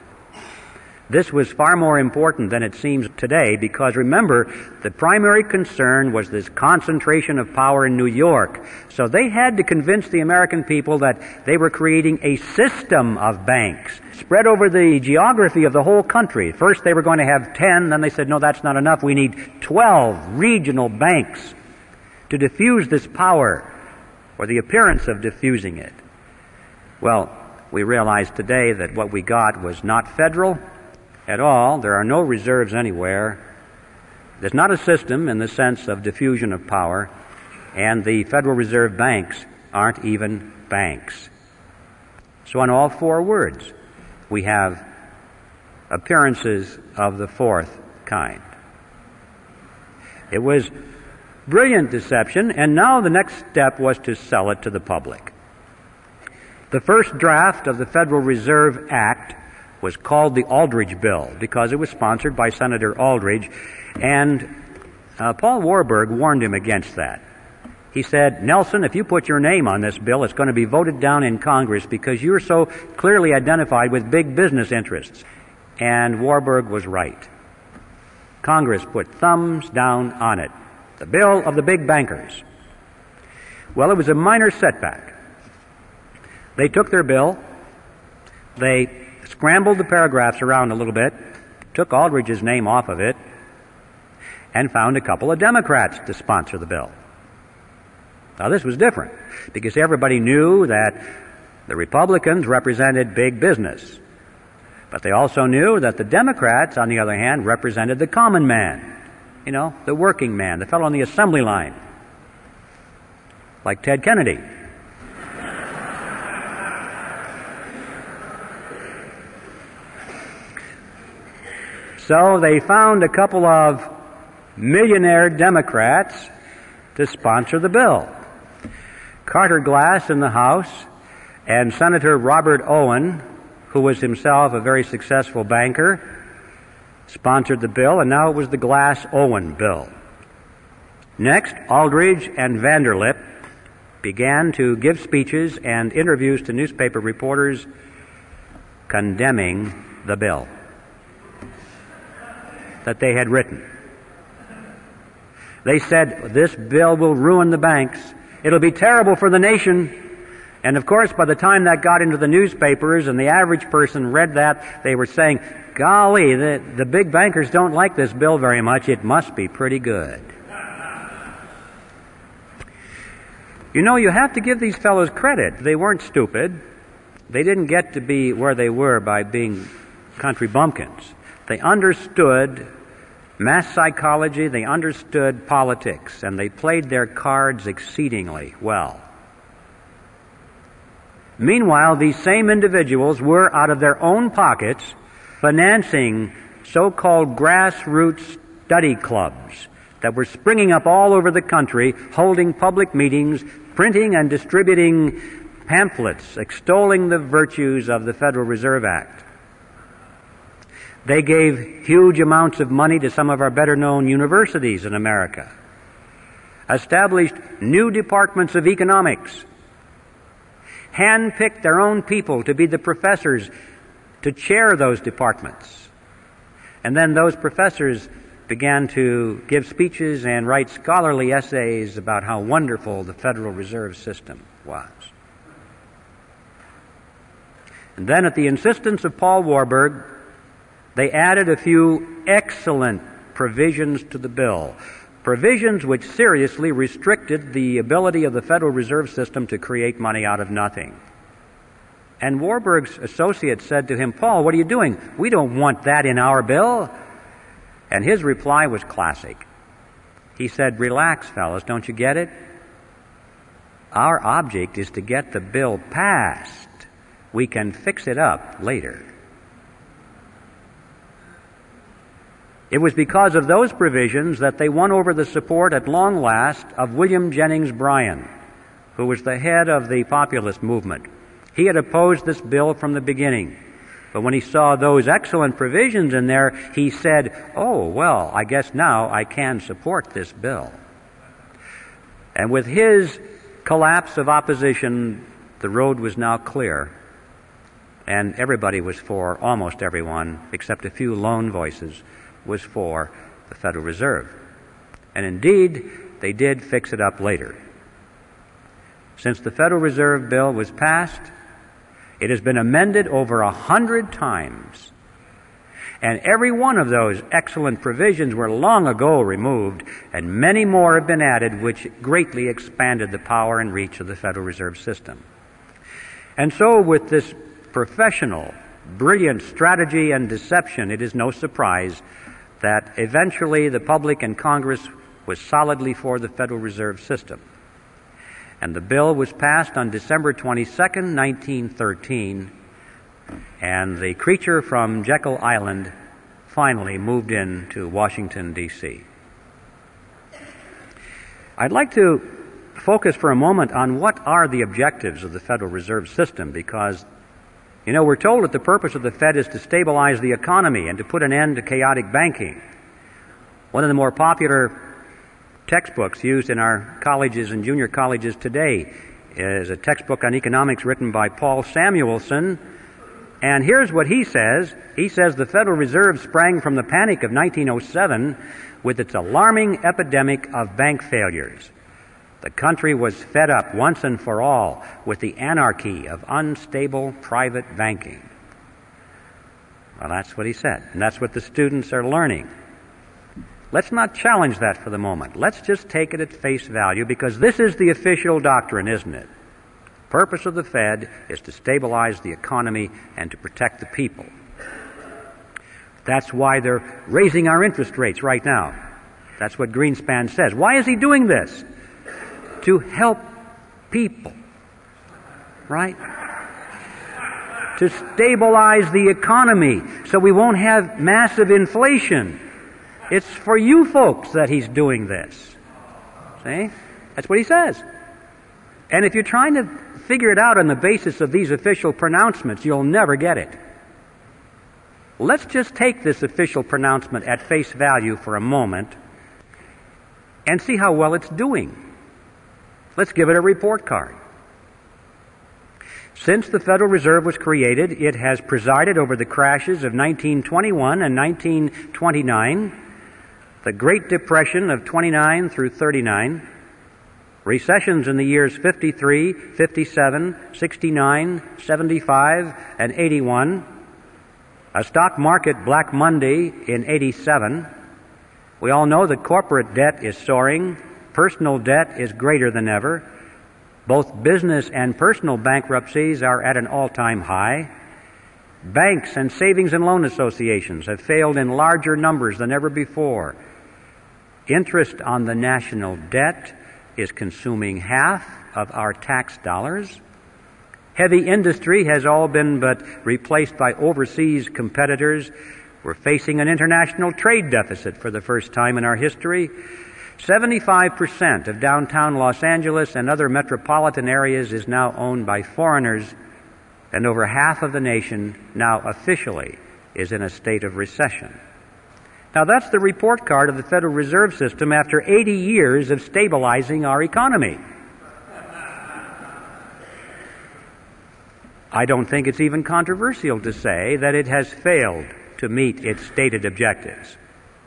This was far more important than it seems today because remember, the primary concern was this concentration of power in New York. So they had to convince the American people that they were creating a system of banks spread over the geography of the whole country. First they were going to have 10, then they said, no, that's not enough. We need 12 regional banks to diffuse this power or the appearance of diffusing it. Well, we realize today that what we got was not federal, at all. There are no reserves anywhere. There's not a system in the sense of diffusion of power, and the Federal Reserve banks aren't even banks. So on all four words, we have appearances of the fourth kind. It was brilliant deception, and now the next step was to sell it to the public. The first draft of the Federal Reserve Act was called the Aldrich Bill because it was sponsored by Senator Aldrich, and uh, Paul Warburg warned him against that. He said, Nelson, if you put your name on this bill, it's going to be voted down in Congress because you're so clearly identified with big business interests. And Warburg was right. Congress put thumbs down on it. The bill of the big bankers. Well, it was a minor setback. They took their bill, they scrambled the paragraphs around a little bit, took Aldrich's name off of it, and found a couple of Democrats to sponsor the bill. Now, this was different because everybody knew that the Republicans represented big business. But they also knew that the Democrats, on the other hand, represented the common man. You know, the working man, the fellow on the assembly line. Like Ted Kennedy. So they found a couple of millionaire Democrats to sponsor the bill. Carter Glass in the House and Senator Robert Owen, who was himself a very successful banker, sponsored the bill, and now it was the Glass Owen bill. Next, Aldrich and Vanderlip began to give speeches and interviews to newspaper reporters condemning the bill that they had written. They said, this bill will ruin the banks. It'll be terrible for the nation. And of course, by the time that got into the newspapers and the average person read that, they were saying, golly, the, the big bankers don't like this bill very much. It must be pretty good. You know, you have to give these fellows credit. They weren't stupid. They didn't get to be where they were by being country bumpkins. They understood mass psychology, they understood politics, and they played their cards exceedingly well. Meanwhile, these same individuals were, out of their own pockets, financing so-called grassroots study clubs that were springing up all over the country, holding public meetings, printing and distributing pamphlets extolling the virtues of the Federal Reserve Act. They gave huge amounts of money to some of our better known universities in America, established new departments of economics, handpicked their own people to be the professors to chair those departments. And then those professors began to give speeches and write scholarly essays about how wonderful the Federal Reserve System was. And then, at the insistence of Paul Warburg, they added a few excellent provisions to the bill. Provisions which seriously restricted the ability of the Federal Reserve System to create money out of nothing. And Warburg's associate said to him, Paul, what are you doing? We don't want that in our bill. And his reply was classic. He said, Relax, fellows, don't you get it? Our object is to get the bill passed. We can fix it up later. It was because of those provisions that they won over the support at long last of William Jennings Bryan, who was the head of the populist movement. He had opposed this bill from the beginning. But when he saw those excellent provisions in there, he said, Oh, well, I guess now I can support this bill. And with his collapse of opposition, the road was now clear. And everybody was for, almost everyone, except a few lone voices, was for the Federal Reserve. And indeed, they did fix it up later. Since the Federal Reserve Bill was passed, it has been amended over a hundred times. And every one of those excellent provisions were long ago removed, and many more have been added, which greatly expanded the power and reach of the Federal Reserve System. And so, with this professional, brilliant strategy and deception, it is no surprise that eventually the public and Congress was solidly for the Federal Reserve System. And the bill was passed on December 22, 1913, and the creature from Jekyll Island finally moved in to Washington, D.C. I'd like to focus for a moment on what are the objectives of the Federal Reserve System because, you know, we're told that the purpose of the Fed is to stabilize the economy and to put an end to chaotic banking. One of the more popular textbooks used in our colleges and junior colleges today is a textbook on economics written by Paul Samuelson. And here's what he says. He says the Federal Reserve sprang from the panic of 1907 with its alarming epidemic of bank failures. The country was fed up once and for all with the anarchy of unstable private banking. Well, that's what he said, and that's what the students are learning. Let's not challenge that for the moment. Let's just take it at face value because this is the official doctrine, isn't it? The Purpose of the Fed is to stabilize the economy and to protect the people. That's why they're raising our interest rates right now. That's what Greenspan says. Why is he doing this? To help people. Right? To stabilize the economy so we won't have massive inflation. It's for you folks that he's doing this. See? That's what he says. And if you're trying to figure it out on the basis of these official pronouncements, you'll never get it. Let's just take this official pronouncement at face value for a moment and see how well it's doing. Let's give it a report card. Since the Federal Reserve was created, it has presided over the crashes of 1921 and 1929 the Great Depression of 29 through 39, recessions in the years 53, 57, 69, 75, and 81, a stock market Black Monday in 87. We all know that corporate debt is soaring, personal debt is greater than ever. Both business and personal bankruptcies are at an all-time high. Banks and savings and loan associations have failed in larger numbers than ever before. Interest on the national debt is consuming half of our tax dollars. Heavy industry has all been but replaced by overseas competitors. We're facing an international trade deficit for the first time in our history. 75% of downtown Los Angeles and other metropolitan areas is now owned by foreigners, and over half of the nation now officially is in a state of recession. Now, that's the report card of the Federal Reserve System after 80 years of stabilizing our economy. I don't think it's even controversial to say that it has failed to meet its stated objectives.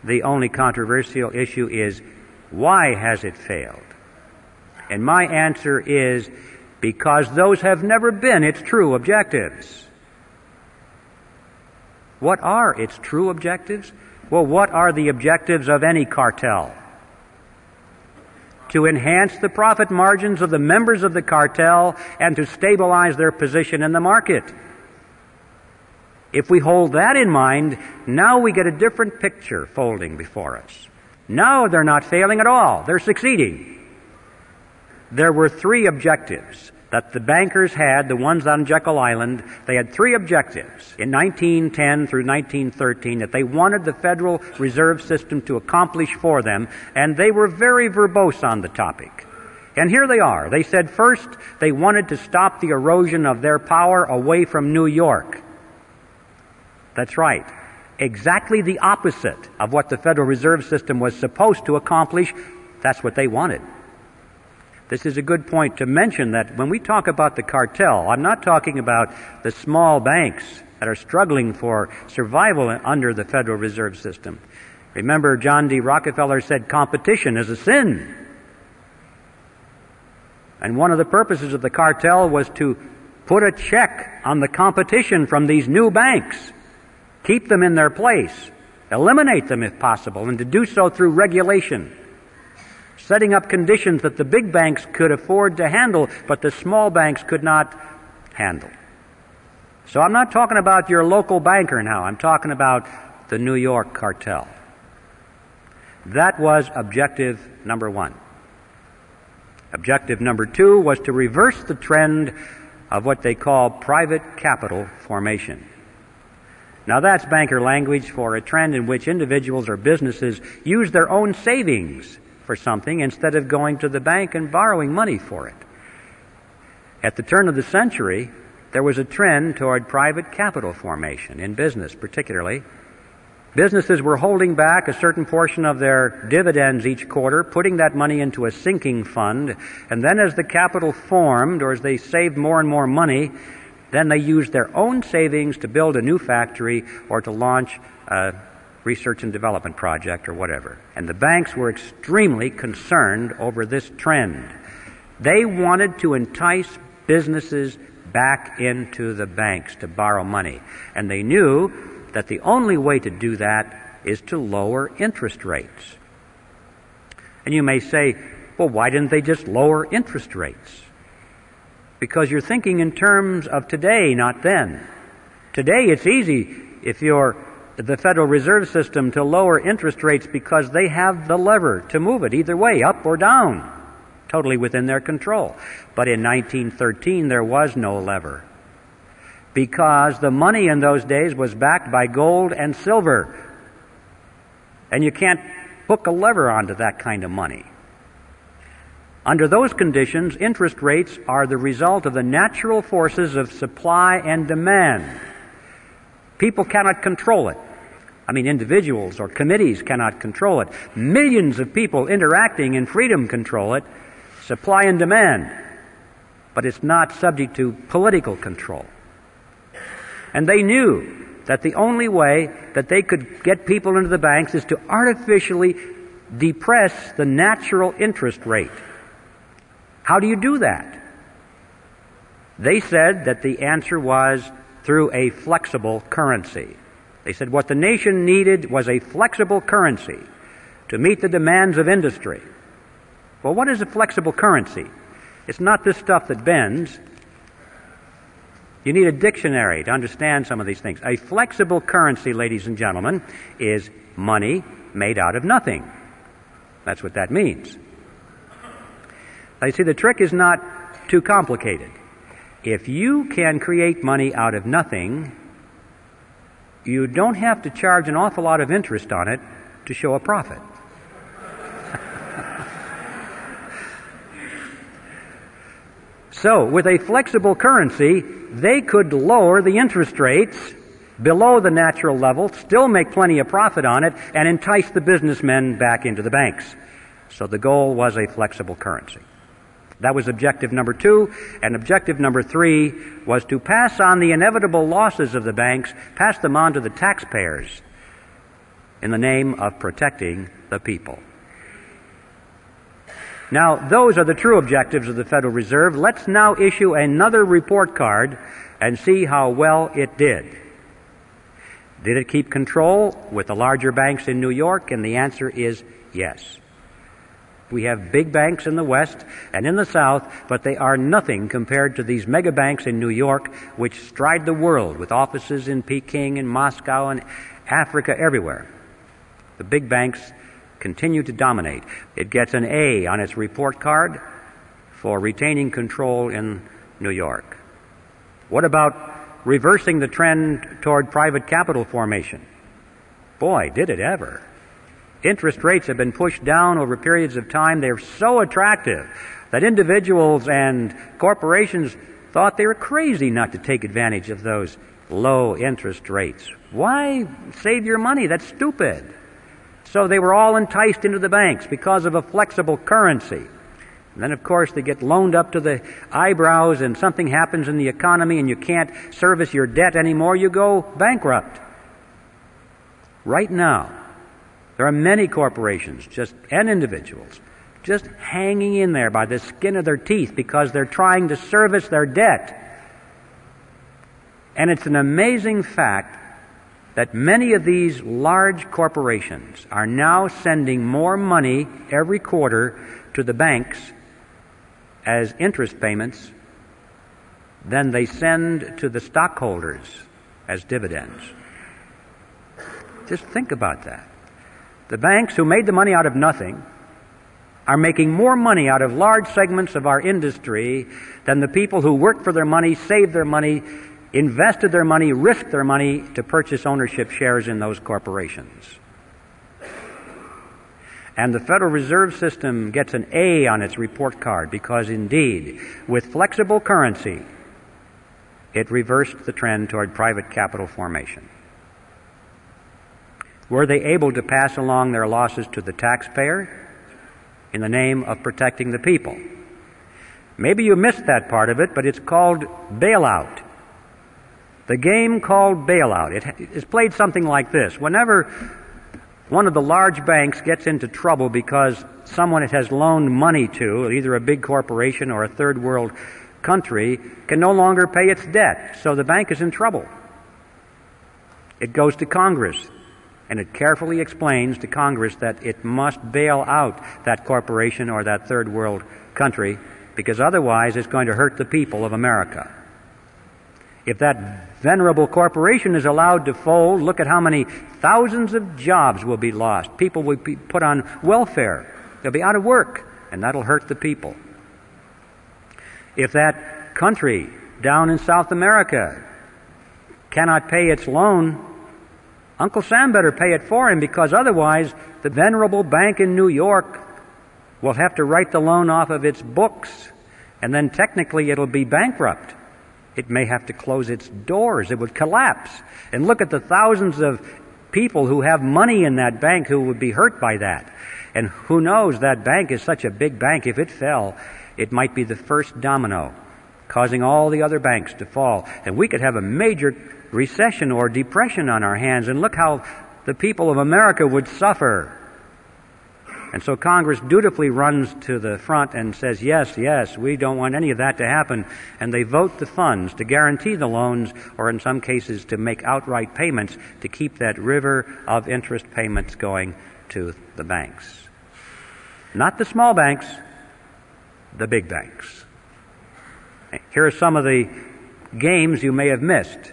The only controversial issue is why has it failed? And my answer is because those have never been its true objectives. What are its true objectives? Well, what are the objectives of any cartel? To enhance the profit margins of the members of the cartel and to stabilize their position in the market. If we hold that in mind, now we get a different picture folding before us. Now they're not failing at all. They're succeeding. There were three objectives that the bankers had, the ones on Jekyll Island, they had three objectives in 1910 through 1913 that they wanted the Federal Reserve System to accomplish for them, and they were very verbose on the topic. And here they are. They said first they wanted to stop the erosion of their power away from New York. That's right. Exactly the opposite of what the Federal Reserve System was supposed to accomplish. That's what they wanted. This is a good point to mention that when we talk about the cartel, I'm not talking about the small banks that are struggling for survival under the Federal Reserve System. Remember, John D. Rockefeller said competition is a sin. And one of the purposes of the cartel was to put a check on the competition from these new banks, keep them in their place, eliminate them if possible, and to do so through regulation setting up conditions that the big banks could afford to handle, but the small banks could not handle. So I'm not talking about your local banker now. I'm talking about the New York cartel. That was objective number one. Objective number two was to reverse the trend of what they call private capital formation. Now that's banker language for a trend in which individuals or businesses use their own savings for something instead of going to the bank and borrowing money for it. At the turn of the century, there was a trend toward private capital formation in business particularly. Businesses were holding back a certain portion of their dividends each quarter, putting that money into a sinking fund, and then as the capital formed or as they saved more and more money, then they used their own savings to build a new factory or to launch a research and development project or whatever. And the banks were extremely concerned over this trend. They wanted to entice businesses back into the banks to borrow money. And they knew that the only way to do that is to lower interest rates. And you may say, well, why didn't they just lower interest rates? Because you're thinking in terms of today, not then. Today it's easy if you're the Federal Reserve System to lower interest rates because they have the lever to move it either way, up or down, totally within their control. But in 1913 there was no lever because the money in those days was backed by gold and silver. And you can't hook a lever onto that kind of money. Under those conditions, interest rates are the result of the natural forces of supply and demand. People cannot control it. I mean, individuals or committees cannot control it. Millions of people interacting in freedom control it. Supply and demand. But it's not subject to political control. And they knew that the only way that they could get people into the banks is to artificially depress the natural interest rate. How do you do that? They said that the answer was through a flexible currency. They said what the nation needed was a flexible currency to meet the demands of industry. Well, what is a flexible currency? It's not this stuff that bends. You need a dictionary to understand some of these things. A flexible currency, ladies and gentlemen, is money made out of nothing. That's what that means. I see the trick is not too complicated. If you can create money out of nothing, you don't have to charge an awful lot of interest on it to show a profit. so, with a flexible currency, they could lower the interest rates below the natural level, still make plenty of profit on it, and entice the businessmen back into the banks. So the goal was a flexible currency. That was objective number two. And objective number three was to pass on the inevitable losses of the banks, pass them on to the taxpayers in the name of protecting the people. Now, those are the true objectives of the Federal Reserve. Let's now issue another report card and see how well it did. Did it keep control with the larger banks in New York? And the answer is yes. We have big banks in the West and in the South, but they are nothing compared to these mega banks in New York, which stride the world with offices in Peking and Moscow and Africa everywhere. The big banks continue to dominate. It gets an A on its report card for retaining control in New York. What about reversing the trend toward private capital formation? Boy, did it ever. Interest rates have been pushed down over periods of time. They're so attractive that individuals and corporations thought they were crazy not to take advantage of those low interest rates. Why save your money? That's stupid. So they were all enticed into the banks because of a flexible currency. And then, of course, they get loaned up to the eyebrows and something happens in the economy and you can't service your debt anymore, you go bankrupt. Right now, there are many corporations just and individuals just hanging in there by the skin of their teeth because they're trying to service their debt. And it's an amazing fact that many of these large corporations are now sending more money every quarter to the banks as interest payments than they send to the stockholders as dividends. Just think about that. The banks who made the money out of nothing are making more money out of large segments of our industry than the people who worked for their money, saved their money, invested their money, risked their money to purchase ownership shares in those corporations. And the Federal Reserve System gets an A on its report card because indeed, with flexible currency, it reversed the trend toward private capital formation. Were they able to pass along their losses to the taxpayer in the name of protecting the people? Maybe you missed that part of it, but it's called bailout. The game called bailout. It is played something like this. Whenever one of the large banks gets into trouble because someone it has loaned money to, either a big corporation or a third world country, can no longer pay its debt. So the bank is in trouble. It goes to Congress and it carefully explains to Congress that it must bail out that corporation or that third world country because otherwise it's going to hurt the people of America. If that venerable corporation is allowed to fold, look at how many thousands of jobs will be lost. People will be put on welfare. They'll be out of work, and that'll hurt the people. If that country down in South America cannot pay its loan, Uncle Sam better pay it for him because otherwise the venerable bank in New York will have to write the loan off of its books and then technically it'll be bankrupt. It may have to close its doors. It would collapse. And look at the thousands of people who have money in that bank who would be hurt by that. And who knows, that bank is such a big bank, if it fell, it might be the first domino, causing all the other banks to fall. And we could have a major recession or depression on our hands, and look how the people of America would suffer. And so Congress dutifully runs to the front and says, yes, yes, we don't want any of that to happen. And they vote the funds to guarantee the loans, or in some cases to make outright payments to keep that river of interest payments going to the banks. Not the small banks, the big banks. Here are some of the games you may have missed.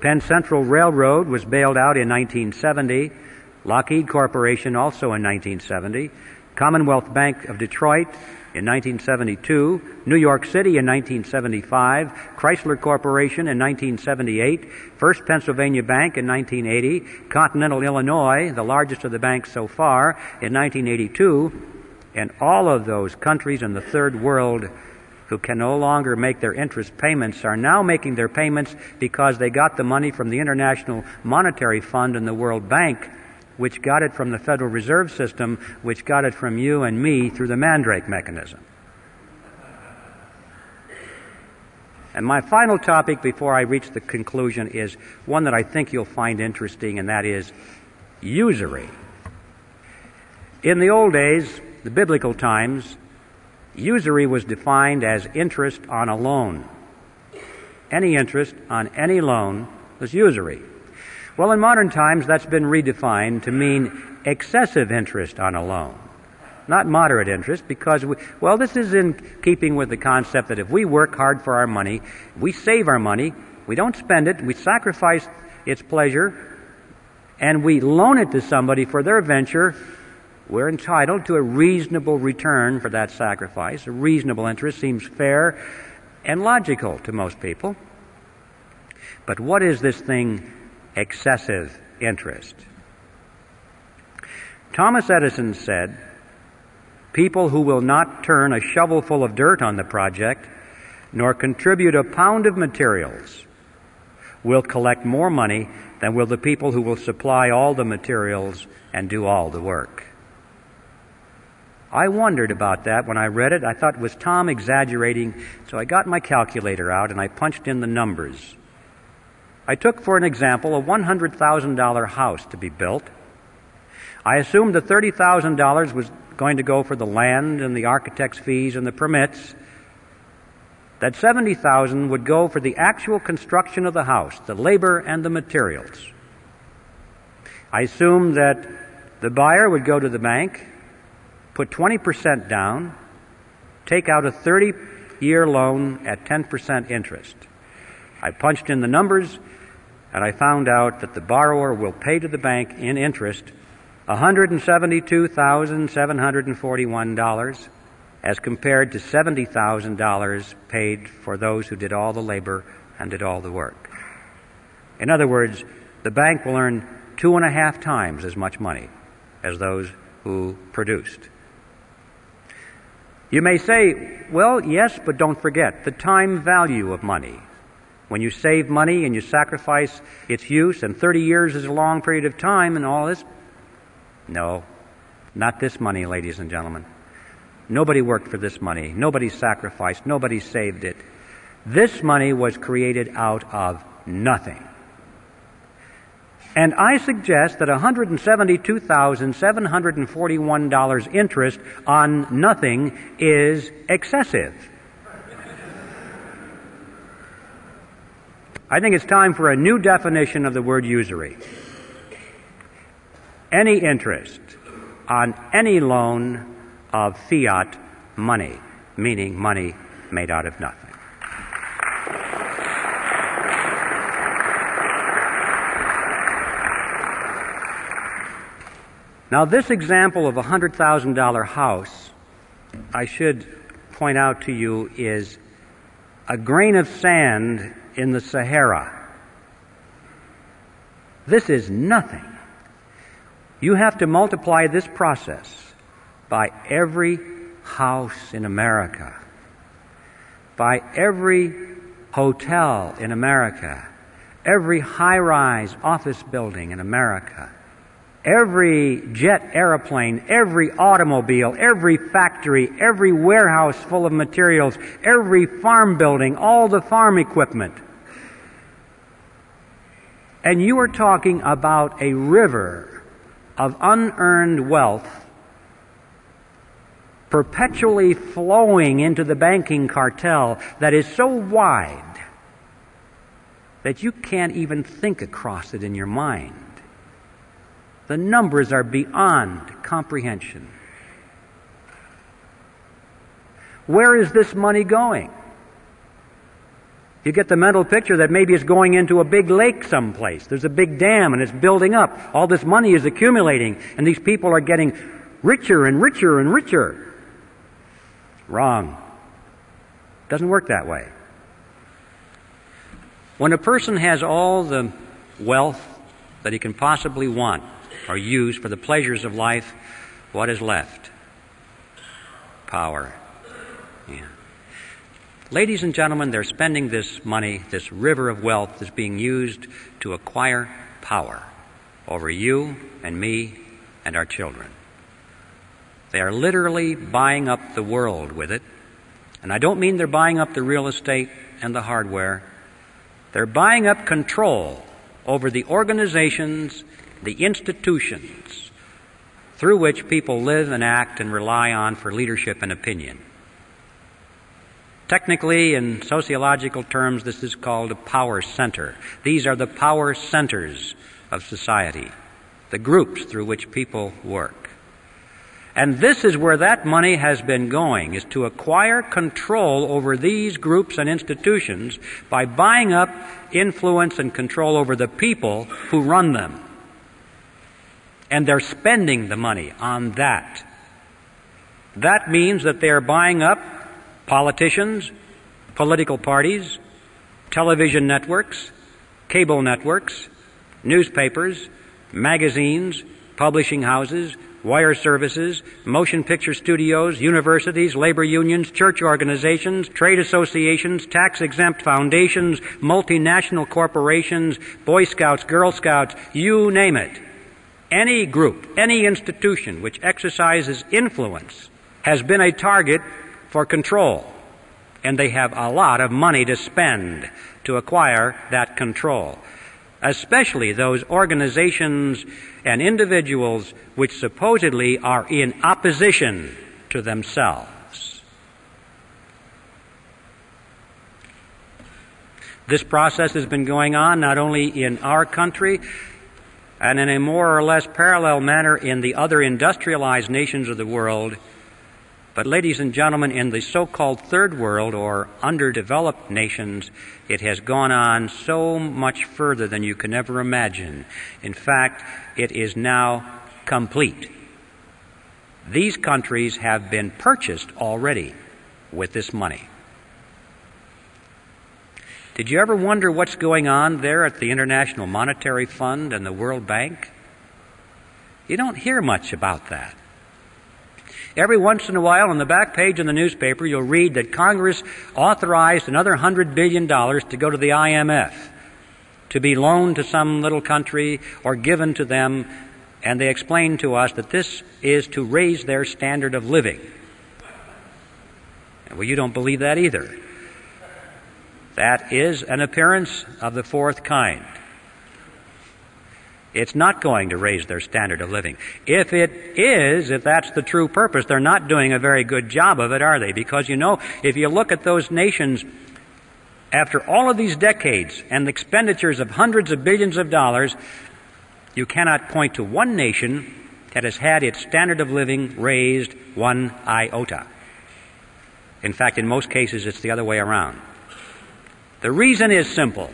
Penn Central Railroad was bailed out in 1970. Lockheed Corporation also in 1970. Commonwealth Bank of Detroit in 1972, New York City in 1975, Chrysler Corporation in 1978, First Pennsylvania Bank in 1980, Continental Illinois, the largest of the banks so far, in 1982, and all of those countries in the third world who can no longer make their interest payments are now making their payments because they got the money from the International Monetary Fund and the World Bank, which got it from the Federal Reserve System, which got it from you and me through the Mandrake mechanism. And my final topic before I reach the conclusion is one that I think you'll find interesting, and that is usury. In the old days, the biblical times, Usury was defined as interest on a loan. Any interest on any loan was usury. Well, in modern times, that's been redefined to mean excessive interest on a loan. Not moderate interest, because, we, well, this is in keeping with the concept that if we work hard for our money, we save our money, we don't spend it, we sacrifice its pleasure, and we loan it to somebody for their venture, we're entitled to a reasonable return for that sacrifice. A reasonable interest seems fair and logical to most people. But what is this thing, excessive interest? Thomas Edison said, People who will not turn a shovelful of dirt on the project, nor contribute a pound of materials, will collect more money than will the people who will supply all the materials and do all the work. I wondered about that when I read it. I thought, was Tom exaggerating? So I got my calculator out and I punched in the numbers. I took, for an example, a $100,000 house to be built. I assumed that $30,000 was going to go for the land and the architect's fees and the permits. That 70,000 would go for the actual construction of the house, the labor and the materials. I assumed that the buyer would go to the bank put 20% down, take out a 30 year loan at 10% interest. I punched in the numbers and I found out that the borrower will pay to the bank in interest $172,741 as compared to $70,000 paid for those who did all the labor and did all the work. In other words, the bank will earn two and a half times as much money as those who produced. You may say, well, yes, but don't forget the time value of money. When you save money and you sacrifice its use, and 30 years is a long period of time and all this. No, not this money, ladies and gentlemen. Nobody worked for this money. Nobody sacrificed. Nobody saved it. This money was created out of nothing. And I suggest that $172,741 interest on nothing is excessive. I think it's time for a new definition of the word usury. Any interest on any loan of fiat money, meaning money made out of nothing. Now, this example of a $100,000 house, I should point out to you, is a grain of sand in the Sahara. This is nothing. You have to multiply this process by every house in America, by every hotel in America, every high rise office building in America, every jet airplane, every automobile, every factory, every warehouse full of materials, every farm building, all the farm equipment. And you are talking about a river of unearned wealth perpetually flowing into the banking cartel that is so wide that you can't even think across it in your mind. The numbers are beyond comprehension. Where is this money going? You get the mental picture that maybe it's going into a big lake someplace. There's a big dam and it's building up. All this money is accumulating and these people are getting richer and richer and richer. Wrong. Doesn't work that way. When a person has all the wealth that he can possibly want, are used for the pleasures of life, what is left? Power. Yeah. Ladies and gentlemen, they're spending this money, this river of wealth is being used to acquire power over you and me and our children. They are literally buying up the world with it. And I don't mean they're buying up the real estate and the hardware. They're buying up control over the organizations the institutions through which people live and act and rely on for leadership and opinion. Technically, in sociological terms, this is called a power center. These are the power centers of society, the groups through which people work. And this is where that money has been going, is to acquire control over these groups and institutions by buying up influence and control over the people who run them and they're spending the money on that. That means that they're buying up politicians, political parties, television networks, cable networks, newspapers, magazines, publishing houses, wire services, motion picture studios, universities, labor unions, church organizations, trade associations, tax exempt foundations, multinational corporations, Boy Scouts, Girl Scouts, you name it any group, any institution which exercises influence has been a target for control. And they have a lot of money to spend to acquire that control. Especially those organizations and individuals which supposedly are in opposition to themselves. This process has been going on not only in our country, and in a more or less parallel manner in the other industrialized nations of the world. But, ladies and gentlemen, in the so called third world or underdeveloped nations, it has gone on so much further than you can ever imagine. In fact, it is now complete. These countries have been purchased already with this money. Did you ever wonder what's going on there at the International Monetary Fund and the World Bank? You don't hear much about that. Every once in a while, on the back page of the newspaper, you'll read that Congress authorized another $100 billion to go to the IMF, to be loaned to some little country or given to them, and they explain to us that this is to raise their standard of living. Well, you don't believe that either. That is an appearance of the fourth kind. It's not going to raise their standard of living. If it is, if that's the true purpose, they're not doing a very good job of it, are they? Because you know, if you look at those nations after all of these decades and the expenditures of hundreds of billions of dollars, you cannot point to one nation that has had its standard of living raised one iota. In fact, in most cases, it's the other way around. The reason is simple.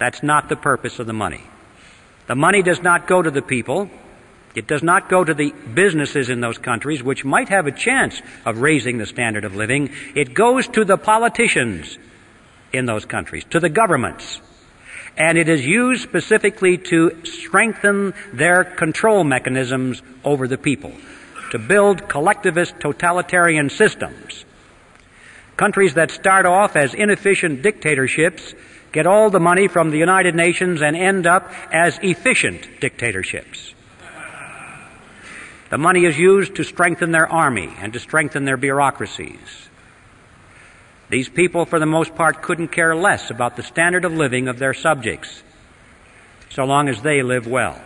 That's not the purpose of the money. The money does not go to the people. It does not go to the businesses in those countries, which might have a chance of raising the standard of living. It goes to the politicians in those countries, to the governments. And it is used specifically to strengthen their control mechanisms over the people, to build collectivist totalitarian systems. Countries that start off as inefficient dictatorships get all the money from the United Nations and end up as efficient dictatorships. The money is used to strengthen their army and to strengthen their bureaucracies. These people, for the most part, couldn't care less about the standard of living of their subjects, so long as they live well.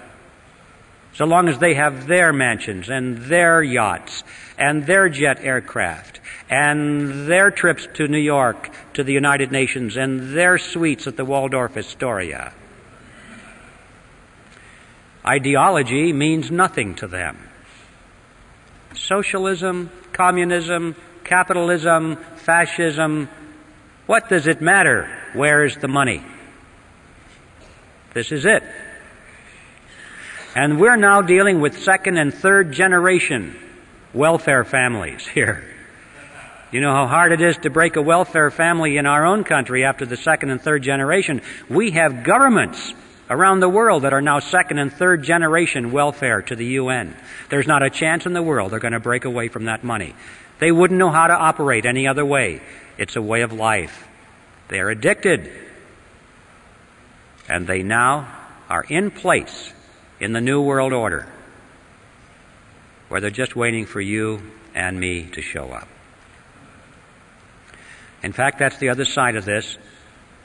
So long as they have their mansions and their yachts and their jet aircraft and their trips to New York, to the United Nations, and their suites at the Waldorf Astoria. Ideology means nothing to them. Socialism, communism, capitalism, fascism, what does it matter? Where's the money? This is it. And we're now dealing with second and third generation welfare families here. You know how hard it is to break a welfare family in our own country after the second and third generation. We have governments around the world that are now second and third generation welfare to the UN. There's not a chance in the world they're going to break away from that money. They wouldn't know how to operate any other way. It's a way of life. They're addicted. And they now are in place in the New World Order where they're just waiting for you and me to show up. In fact, that's the other side of this.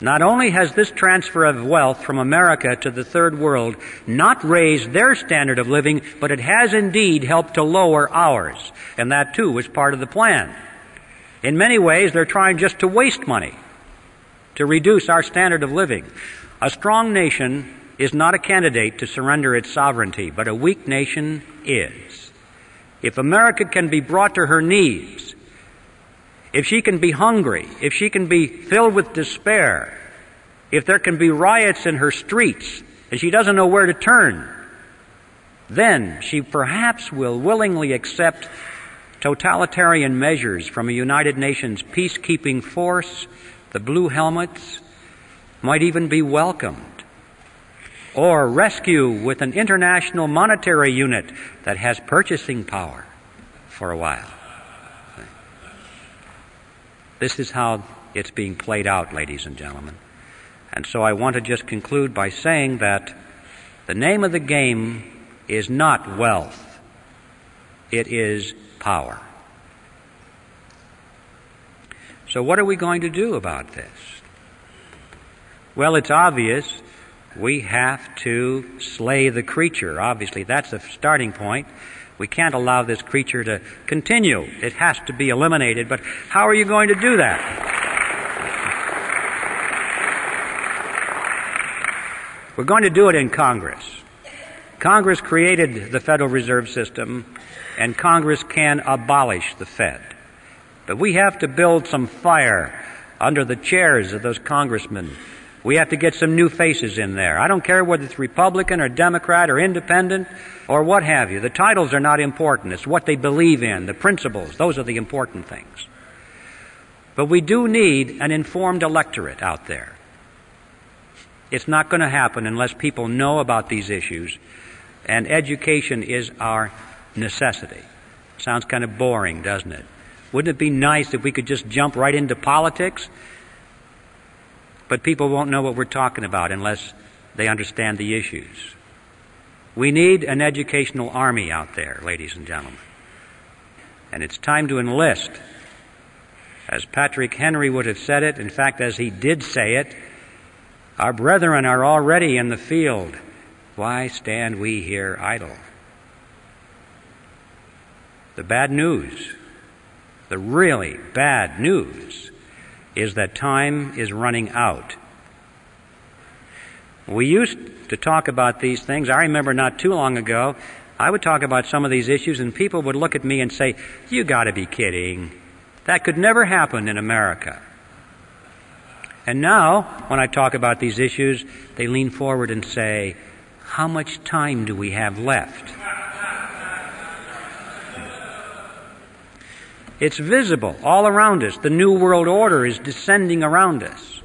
Not only has this transfer of wealth from America to the third world not raised their standard of living, but it has indeed helped to lower ours. And that too was part of the plan. In many ways, they're trying just to waste money, to reduce our standard of living. A strong nation is not a candidate to surrender its sovereignty, but a weak nation is. If America can be brought to her knees, if she can be hungry, if she can be filled with despair, if there can be riots in her streets and she doesn't know where to turn, then she perhaps will willingly accept totalitarian measures from a United Nations peacekeeping force, the Blue Helmets, might even be welcomed. Or rescue with an international monetary unit that has purchasing power for a while. This is how it's being played out, ladies and gentlemen. And so I want to just conclude by saying that the name of the game is not wealth, it is power. So, what are we going to do about this? Well, it's obvious we have to slay the creature. Obviously, that's the starting point. We can't allow this creature to continue. It has to be eliminated. But how are you going to do that? We're going to do it in Congress. Congress created the Federal Reserve System, and Congress can abolish the Fed. But we have to build some fire under the chairs of those congressmen We have to get some new faces in there. I don't care whether it's Republican or Democrat or Independent or what have you. The titles are not important. It's what they believe in, the principles. Those are the important things. But we do need an informed electorate out there. It's not going to happen unless people know about these issues, and education is our necessity. Sounds kind of boring, doesn't it? Wouldn't it be nice if we could just jump right into politics? But people won't know what we're talking about unless they understand the issues. We need an educational army out there, ladies and gentlemen. And it's time to enlist. As Patrick Henry would have said it, in fact, as he did say it, our brethren are already in the field. Why stand we here idle? The bad news, the really bad news, is that time is running out. We used to talk about these things. I remember not too long ago, I would talk about some of these issues, and people would look at me and say, You gotta be kidding. That could never happen in America. And now, when I talk about these issues, they lean forward and say, How much time do we have left? It's visible all around us. The New World Order is descending around us.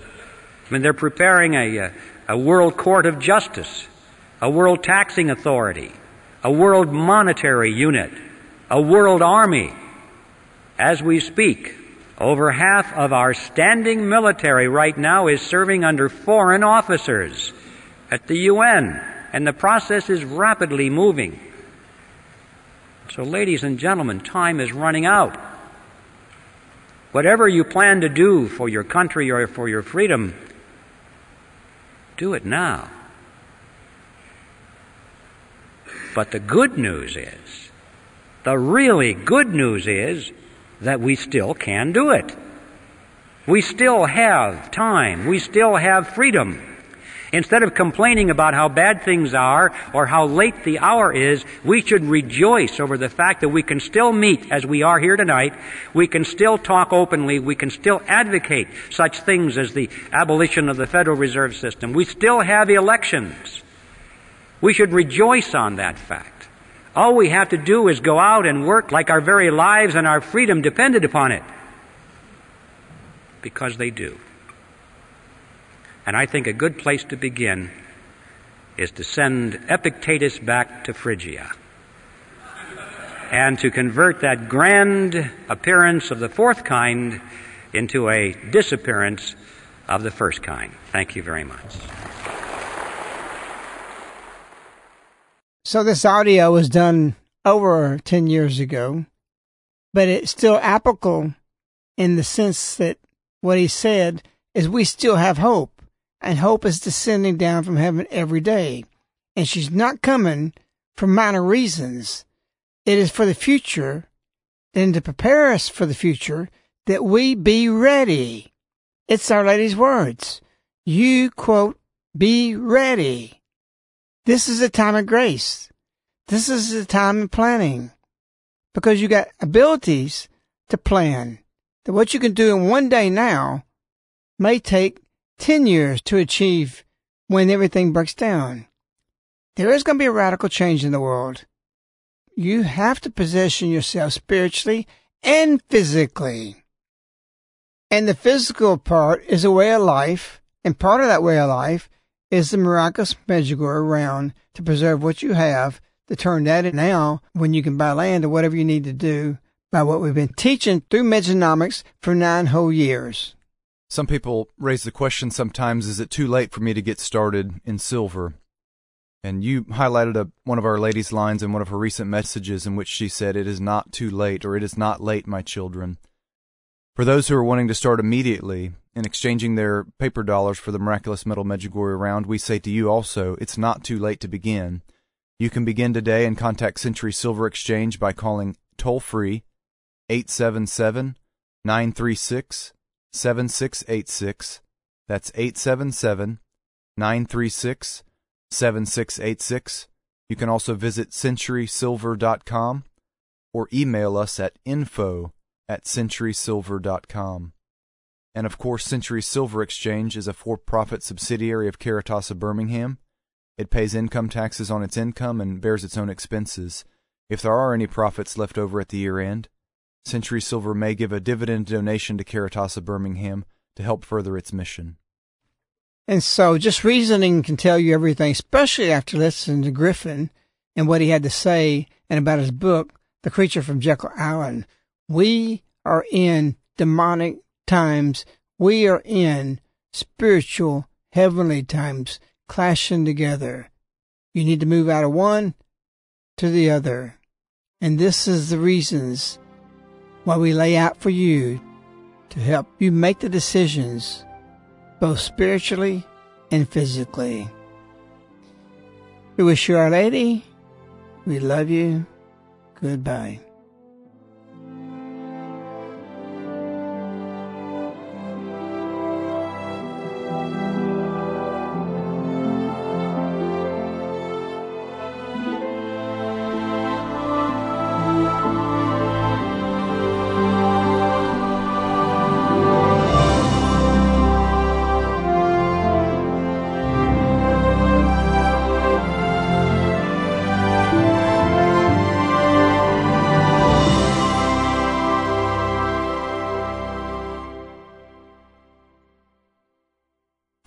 I mean, they're preparing a, uh, a World Court of Justice, a World Taxing Authority, a World Monetary Unit, a World Army. As we speak, over half of our standing military right now is serving under foreign officers at the UN, and the process is rapidly moving. So, ladies and gentlemen, time is running out. Whatever you plan to do for your country or for your freedom, do it now. But the good news is, the really good news is that we still can do it. We still have time. We still have freedom. Instead of complaining about how bad things are or how late the hour is, we should rejoice over the fact that we can still meet as we are here tonight. We can still talk openly. We can still advocate such things as the abolition of the Federal Reserve System. We still have elections. We should rejoice on that fact. All we have to do is go out and work like our very lives and our freedom depended upon it. Because they do. And I think a good place to begin is to send Epictetus back to Phrygia and to convert that grand appearance of the fourth kind into a disappearance of the first kind. Thank you very much. So this audio was done over 10 years ago, but it's still applicable in the sense that what he said is we still have hope and hope is descending down from heaven every day. And she's not coming for minor reasons. It is for the future and to prepare us for the future that we be ready. It's Our Lady's words. You quote, be ready. This is a time of grace. This is a time of planning because you got abilities to plan that what you can do in one day now may take 10 years to achieve when everything breaks down. There is going to be a radical change in the world. You have to position yourself spiritually and physically. And the physical part is a way of life, and part of that way of life is the miraculous Medjugorje around to preserve what you have, to turn that in now when you can buy land or whatever you need to do by what we've been teaching through Mejanomics for nine whole years. Some people raise the question sometimes is it too late for me to get started in silver? And you highlighted a, one of Our Lady's lines in one of her recent messages in which she said, It is not too late, or it is not late, my children. For those who are wanting to start immediately in exchanging their paper dollars for the miraculous metal Medjugorje round, we say to you also, it's not too late to begin. You can begin today and contact Century Silver Exchange by calling toll free 877 936 7686. That's 877 936 7686. You can also visit centurysilver.com or email us at info at centurysilver.com. And of course, Century Silver Exchange is a for profit subsidiary of Caritas of Birmingham. It pays income taxes on its income and bears its own expenses. If there are any profits left over at the year end, Century Silver may give a dividend donation to Caritas of Birmingham to help further its mission. And so just reasoning can tell you everything, especially after listening to Griffin and what he had to say and about his book, The Creature from Jekyll Island. We are in demonic times. We are in spiritual, heavenly times clashing together. You need to move out of one to the other. And this is the reasons why we lay out for you to help you make the decisions both spiritually and physically. We wish you Our Lady. We love you. Goodbye.